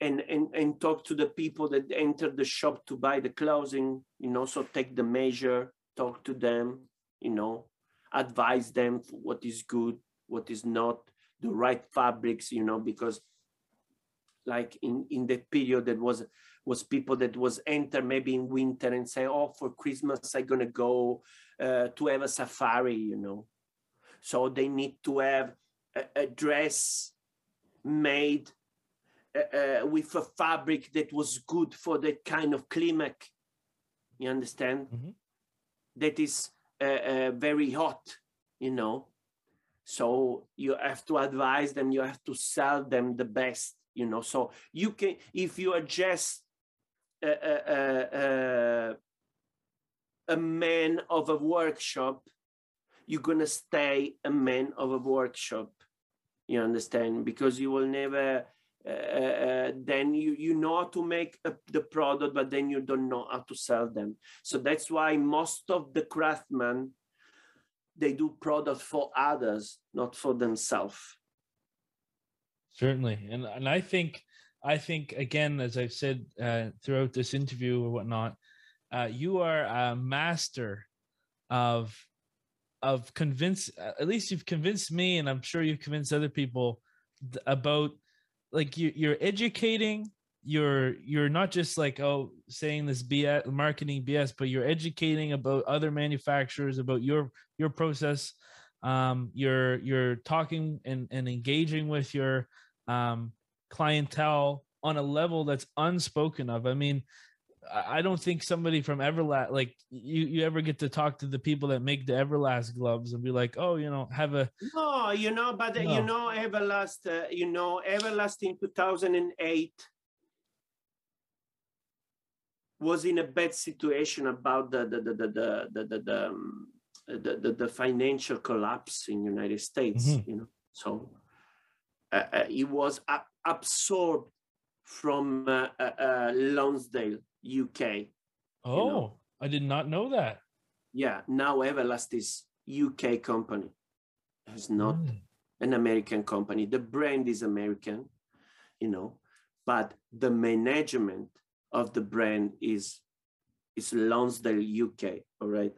and, and, and talk to the people that enter the shop to buy the clothing, you know, so take the measure, talk to them, you know, advise them what is good, what is not, the right fabrics, you know, because like in, in the period that was was people that was enter maybe in winter and say, oh, for Christmas I'm gonna go uh, to have a safari, you know. So they need to have a, a dress made uh, uh, with a fabric that was good for that kind of climate. You understand? Mm-hmm. That is uh, uh, very hot, you know. So you have to advise them. You have to sell them the best, you know. So you can, if you are just a, a, a man of a workshop, you're gonna stay a man of a workshop. You understand? Because you will never uh, uh, then you you know how to make a, the product, but then you don't know how to sell them. So that's why most of the craftsmen they do product for others, not for themselves. Certainly, and and I think I think again, as I've said uh, throughout this interview or whatnot, uh, you are a master of of convince. At least you've convinced me, and I'm sure you've convinced other people about like you, you're educating you're you're not just like oh saying this BS marketing BS, but you're educating about other manufacturers about your your process. Um, you're you're talking and, and engaging with your um, clientele on a level that's unspoken of. I mean, I don't think somebody from Everlast, like you, you ever get to talk to the people that make the Everlast gloves and be like, oh, you know, have a. No, you know, but no. you know, Everlast, uh, you know, Everlast in 2008 was in a bad situation about the the the the the the, the, the, um, the, the, the, financial collapse in United States, mm-hmm. you know, so uh, uh, it was absorbed from uh, uh, uh Lonsdale UK. Oh, you know? I did not know that. Yeah, now Everlast is UK company. It's not mm. an American company. The brand is American, you know, but the management of the brand is is Lonsdale UK. All right.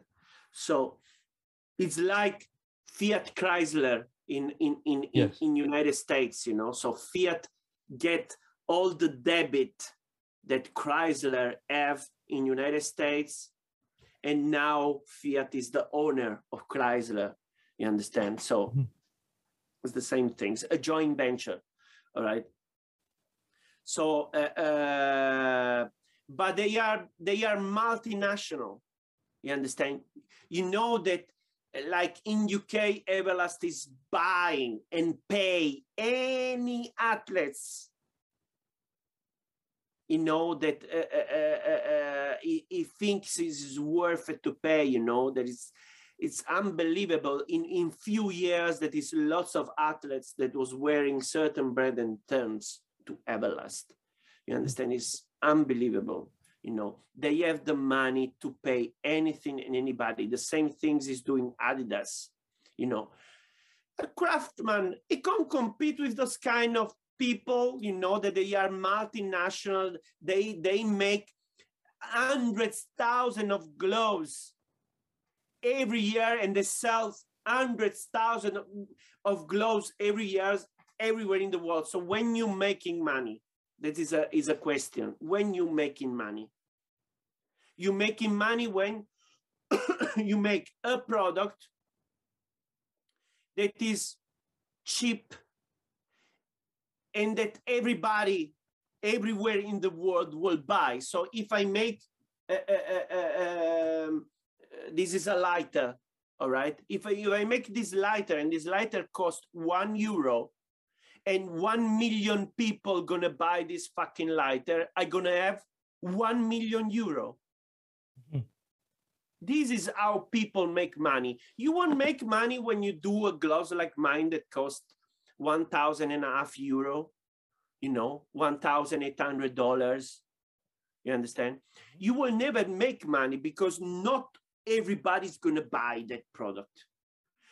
So it's like Fiat Chrysler in in in, yes. in, in United States, you know. So Fiat get all the debit that Chrysler have in United States, and now Fiat is the owner of Chrysler. You understand? So mm-hmm. it's the same things. A joint venture, all right. So, uh, uh, but they are they are multinational. You understand? You know that, like in UK, Everlast is buying and pay any athletes you know that uh, uh, uh, uh, he, he, thinks it's worth it to pay you know that is it's it's unbelievable. In in few years that is lots of athletes that was wearing certain brand and turns to everlast. You understand? It's unbelievable you know. They have the money to pay anything and anybody. The same things is doing adidas you know. A craftsman he can't compete with those kind of people, you know, that they are multinational. They they make hundreds, thousands of gloves every year, and they sell hundreds, thousands of gloves every year, everywhere in the world. So when you're making money, that is a is a question. When you're making money, you're making money when [coughs] you make a product that is cheap and that everybody everywhere in the world will buy. So if I make uh, uh, uh, um, this is a lighter, all right. If I, if I make this lighter and this lighter cost one euro, and one million people gonna buy this fucking lighter, I gonna have one million euro. Mm-hmm. This is how people make money. You won't make money when you do a gloves like mine that cost one thousand and a half euro. you know, $1,800. You understand? Mm-hmm. You will never make money because not everybody's going to buy that product.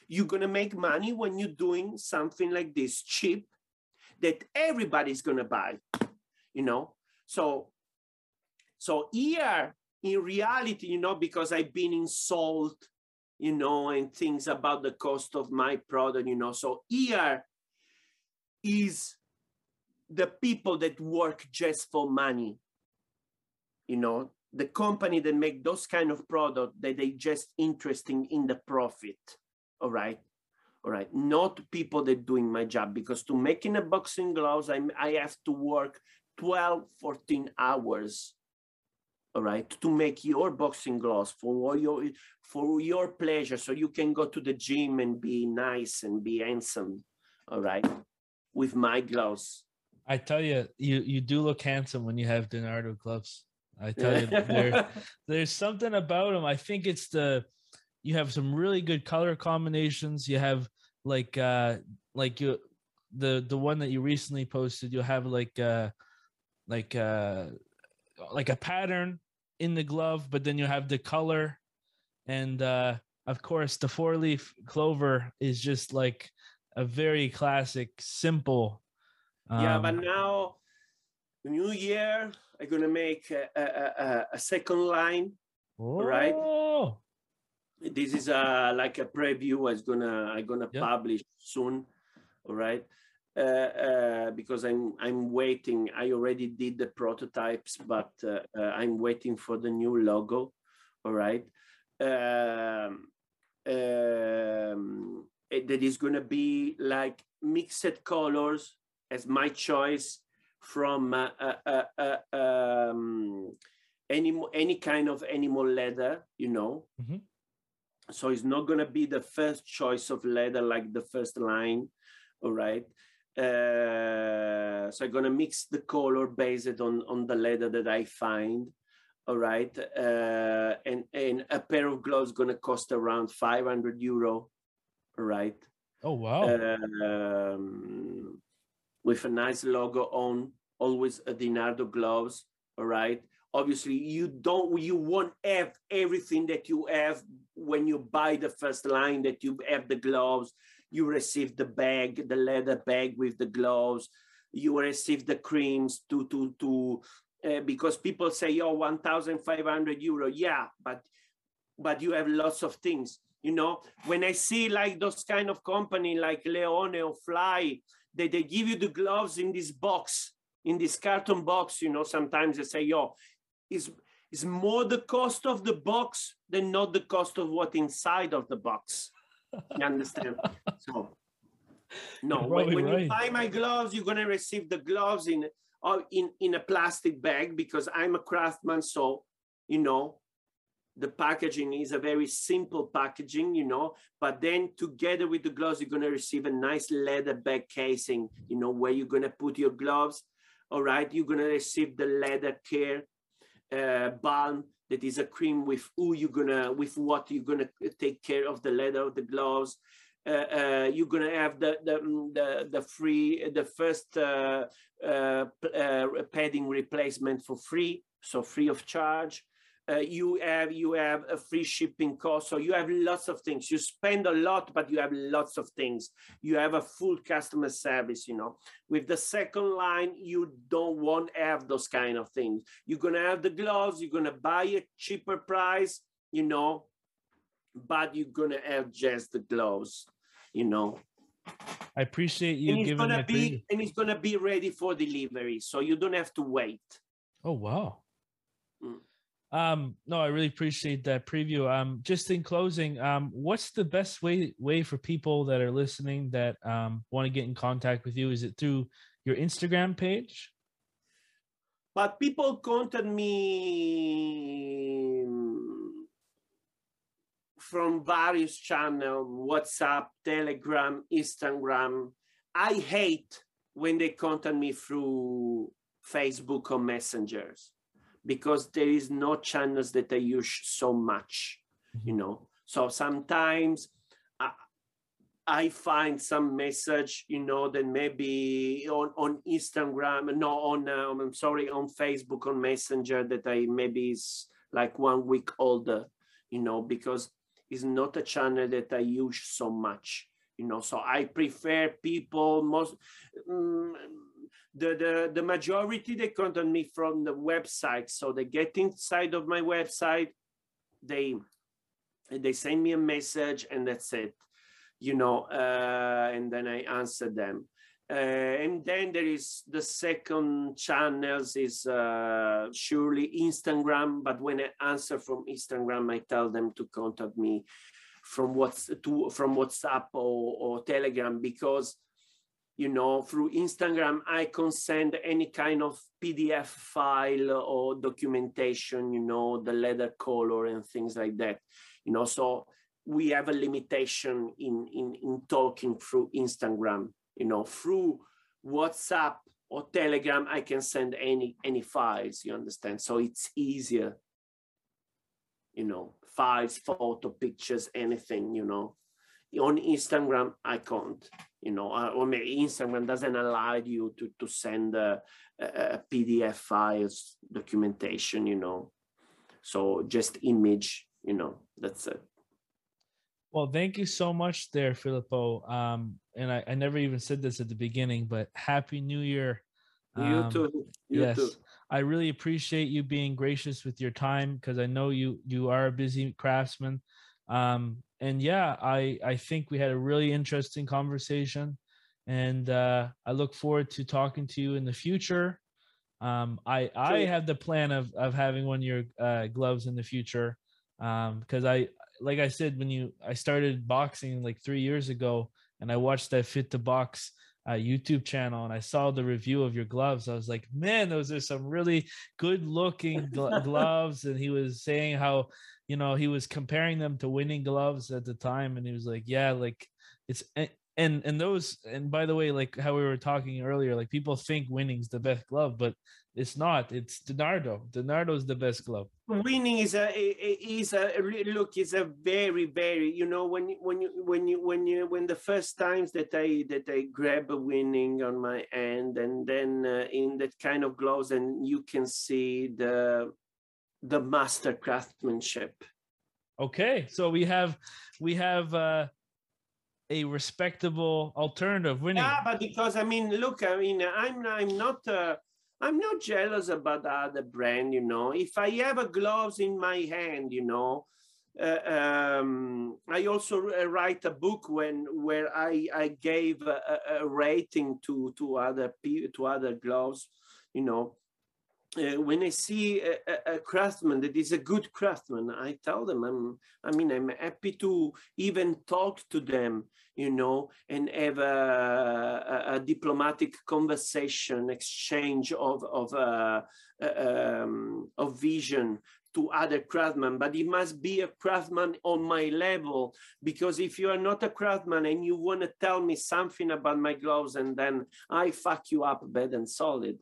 You're going to make money when you're doing something like this cheap that everybody's going to buy, you know? So, so here in reality, you know, because I've been insulted, you know, and things about the cost of my product, you know, so here is the people that work just for money, you know, the company that make those kind of product that they just interesting in the profit. All right? All right? Not people that doing my job because to making a boxing gloves i i have to work 12 14 hours. All right? To make your boxing gloves for your for your pleasure so you can go to the gym and be nice and be handsome. All right with my gloves. I tell you you you do look handsome when you have Di Nardo gloves. I tell you [laughs] there, there's something about them i think it's the you have some really good color combinations. You have like uh like you the the one that you recently posted you'll have like uh like uh like a pattern in the glove, but then you have the color, and uh, of course the four leaf clover is just like a very classic, simple. Um, yeah, but um, now new year I'm gonna make a, a, a, a second line. Oh. Right. This is a like a preview. I'm gonna I'm gonna yep. publish soon. All right. Uh, uh, because I'm I'm waiting. I already did the prototypes, but uh, I'm waiting for the new logo. All right. Um, um, that is going to be like mixed colors as my choice from uh, uh, uh, um, any any kind of animal leather, you know. Mm-hmm. So it's not going to be the first choice of leather like the first line, all right. Uh, so I'm gonna mix the color based on on the leather that I find. All right, uh, and and a pair of gloves gonna cost around 500 euro. Right. Oh wow. Um, with a nice logo on, always a Di Nardo gloves. All right. Obviously, you don't, you won't have everything that you have when you buy the first line. That you have the gloves, you receive the bag, the leather bag with the gloves, you receive the creams to to to uh, because people say, oh, 1,500 euro. Yeah, but but you have lots of things. You know, when I see like those kind of company like Leone or Fly, they, they give you the gloves in this box, in this carton box, you know, sometimes they say, yo, is is more the cost of the box than not the cost of what inside of the box. You understand? [laughs] so no, when, when right. you buy my gloves, you're gonna receive the gloves in in in a plastic bag because I'm a craftsman. So you know, the packaging is a very simple packaging, you know. But then together with the gloves, you're gonna receive a nice leather bag casing, you know, where you're gonna put your gloves. All right, you're gonna receive the leather care uh, balm that is a cream with who you're gonna with what you're gonna take care of the leather of the gloves uh, uh, you're gonna have the the mm, the, the free the first uh, uh, uh, padding replacement for free so free of charge uh, you have you have a free shipping cost so you have lots of things you spend a lot but you have lots of things you have a full customer service you know with the second line you don't want to have those kind of things you're going to have the gloves you're going to buy a cheaper price you know but you're going to have just the gloves you know I appreciate you and it's giving gonna be and it's gonna be ready for delivery, so you don't have to wait. Oh wow! Mm. Um, no, I really appreciate that preview. Um, just in closing, um, what's the best way way for people that are listening that um, want to get in contact with you? Is it through your Instagram page? But people contact me from various channels, WhatsApp, Telegram, Instagram. I hate when they contact me through Facebook or messengers because there is no channels that I use so much, mm-hmm. you know. So sometimes, uh, I find some message, you know, that maybe on, on Instagram, no, on, um, I'm sorry, on Facebook, on Messenger, that I maybe is like one week older, you know, because it's not a channel that I use so much, you know. So I prefer people most. Um, the, the, the majority they contact me from the website. So they get inside of my website, they they send me a message and that's it you know, uh, and then I answer them. Uh, and then there is the second channels is uh, surely Instagram. But when I answer from Instagram, I tell them to contact me from what's to from WhatsApp or, or Telegram because you know through Instagram I can send any kind of PDF file or documentation, you know, the leather color and things like that. You know, so we have a limitation in, in, in talking through Instagram, you know, through WhatsApp or Telegram, I can send any, any files, you understand? So it's easier, you know, files, photo, pictures, anything, you know. On Instagram, I can't, you know, uh, or maybe Instagram doesn't allow you to, to send a, a PDF files, documentation, you know. So just image, you know, that's it. Well, thank you so much there, Filippo. Um, and I, I never even said this at the beginning, but happy new year. Um, you too. You yes. Too. I really appreciate you being gracious with your time because I know you you are a busy craftsman. Um, and yeah, I I think we had a really interesting conversation, and uh, I look forward to talking to you in the future. Um, I I have the plan of of having one of your uh, gloves in the future um, because I like I said, when you I started boxing like three years ago, and I watched that Fit to Box uh, YouTube channel, and I saw the review of your gloves. I was like, man, those are some really good looking gl- [laughs] gloves. And he was saying how, you know, he was comparing them to winning gloves at the time, and he was like, yeah, like it's and and those and by the way like how we were talking earlier like people think winning's the best glove but it's not. It's Di Nardo. Dinardo's the best glove. Winning is a is a look is a very very you know when when you when you when you when the first times that I that I grab a winning on my hand and then uh, in that kind of gloves and you can see the the master craftsmanship. Okay, so we have we have uh a respectable alternative winning. Yeah, but because I mean, look, I mean, I'm I'm not. Uh, I'm not jealous about the other brand, you know. If I have a gloves in my hand, you know, uh, um, I also uh, write a book when where I I gave a, a rating to to other to other gloves, you know. Uh, when I see a, a, craftsman that is a good craftsman, I tell them I'm. I mean, I'm happy to even talk to them, you know, and have a, a, diplomatic conversation, exchange of of uh, uh, um, of vision to other craftsmen. But it must be a craftsman on my level because if you are not a craftsman and you want to tell me something about my gloves, and then I fuck you up bad and solid.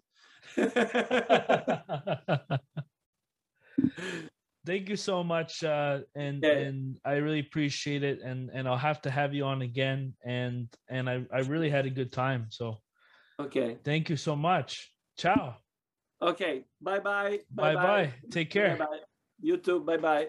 [laughs] thank you so much uh, and yeah. and i really appreciate it and and i'll have to have you on again and and i i really had a good time so. Okay. Thank you so much. Ciao. Okay. Bye bye bye bye, take care. Bye bye you too. Bye bye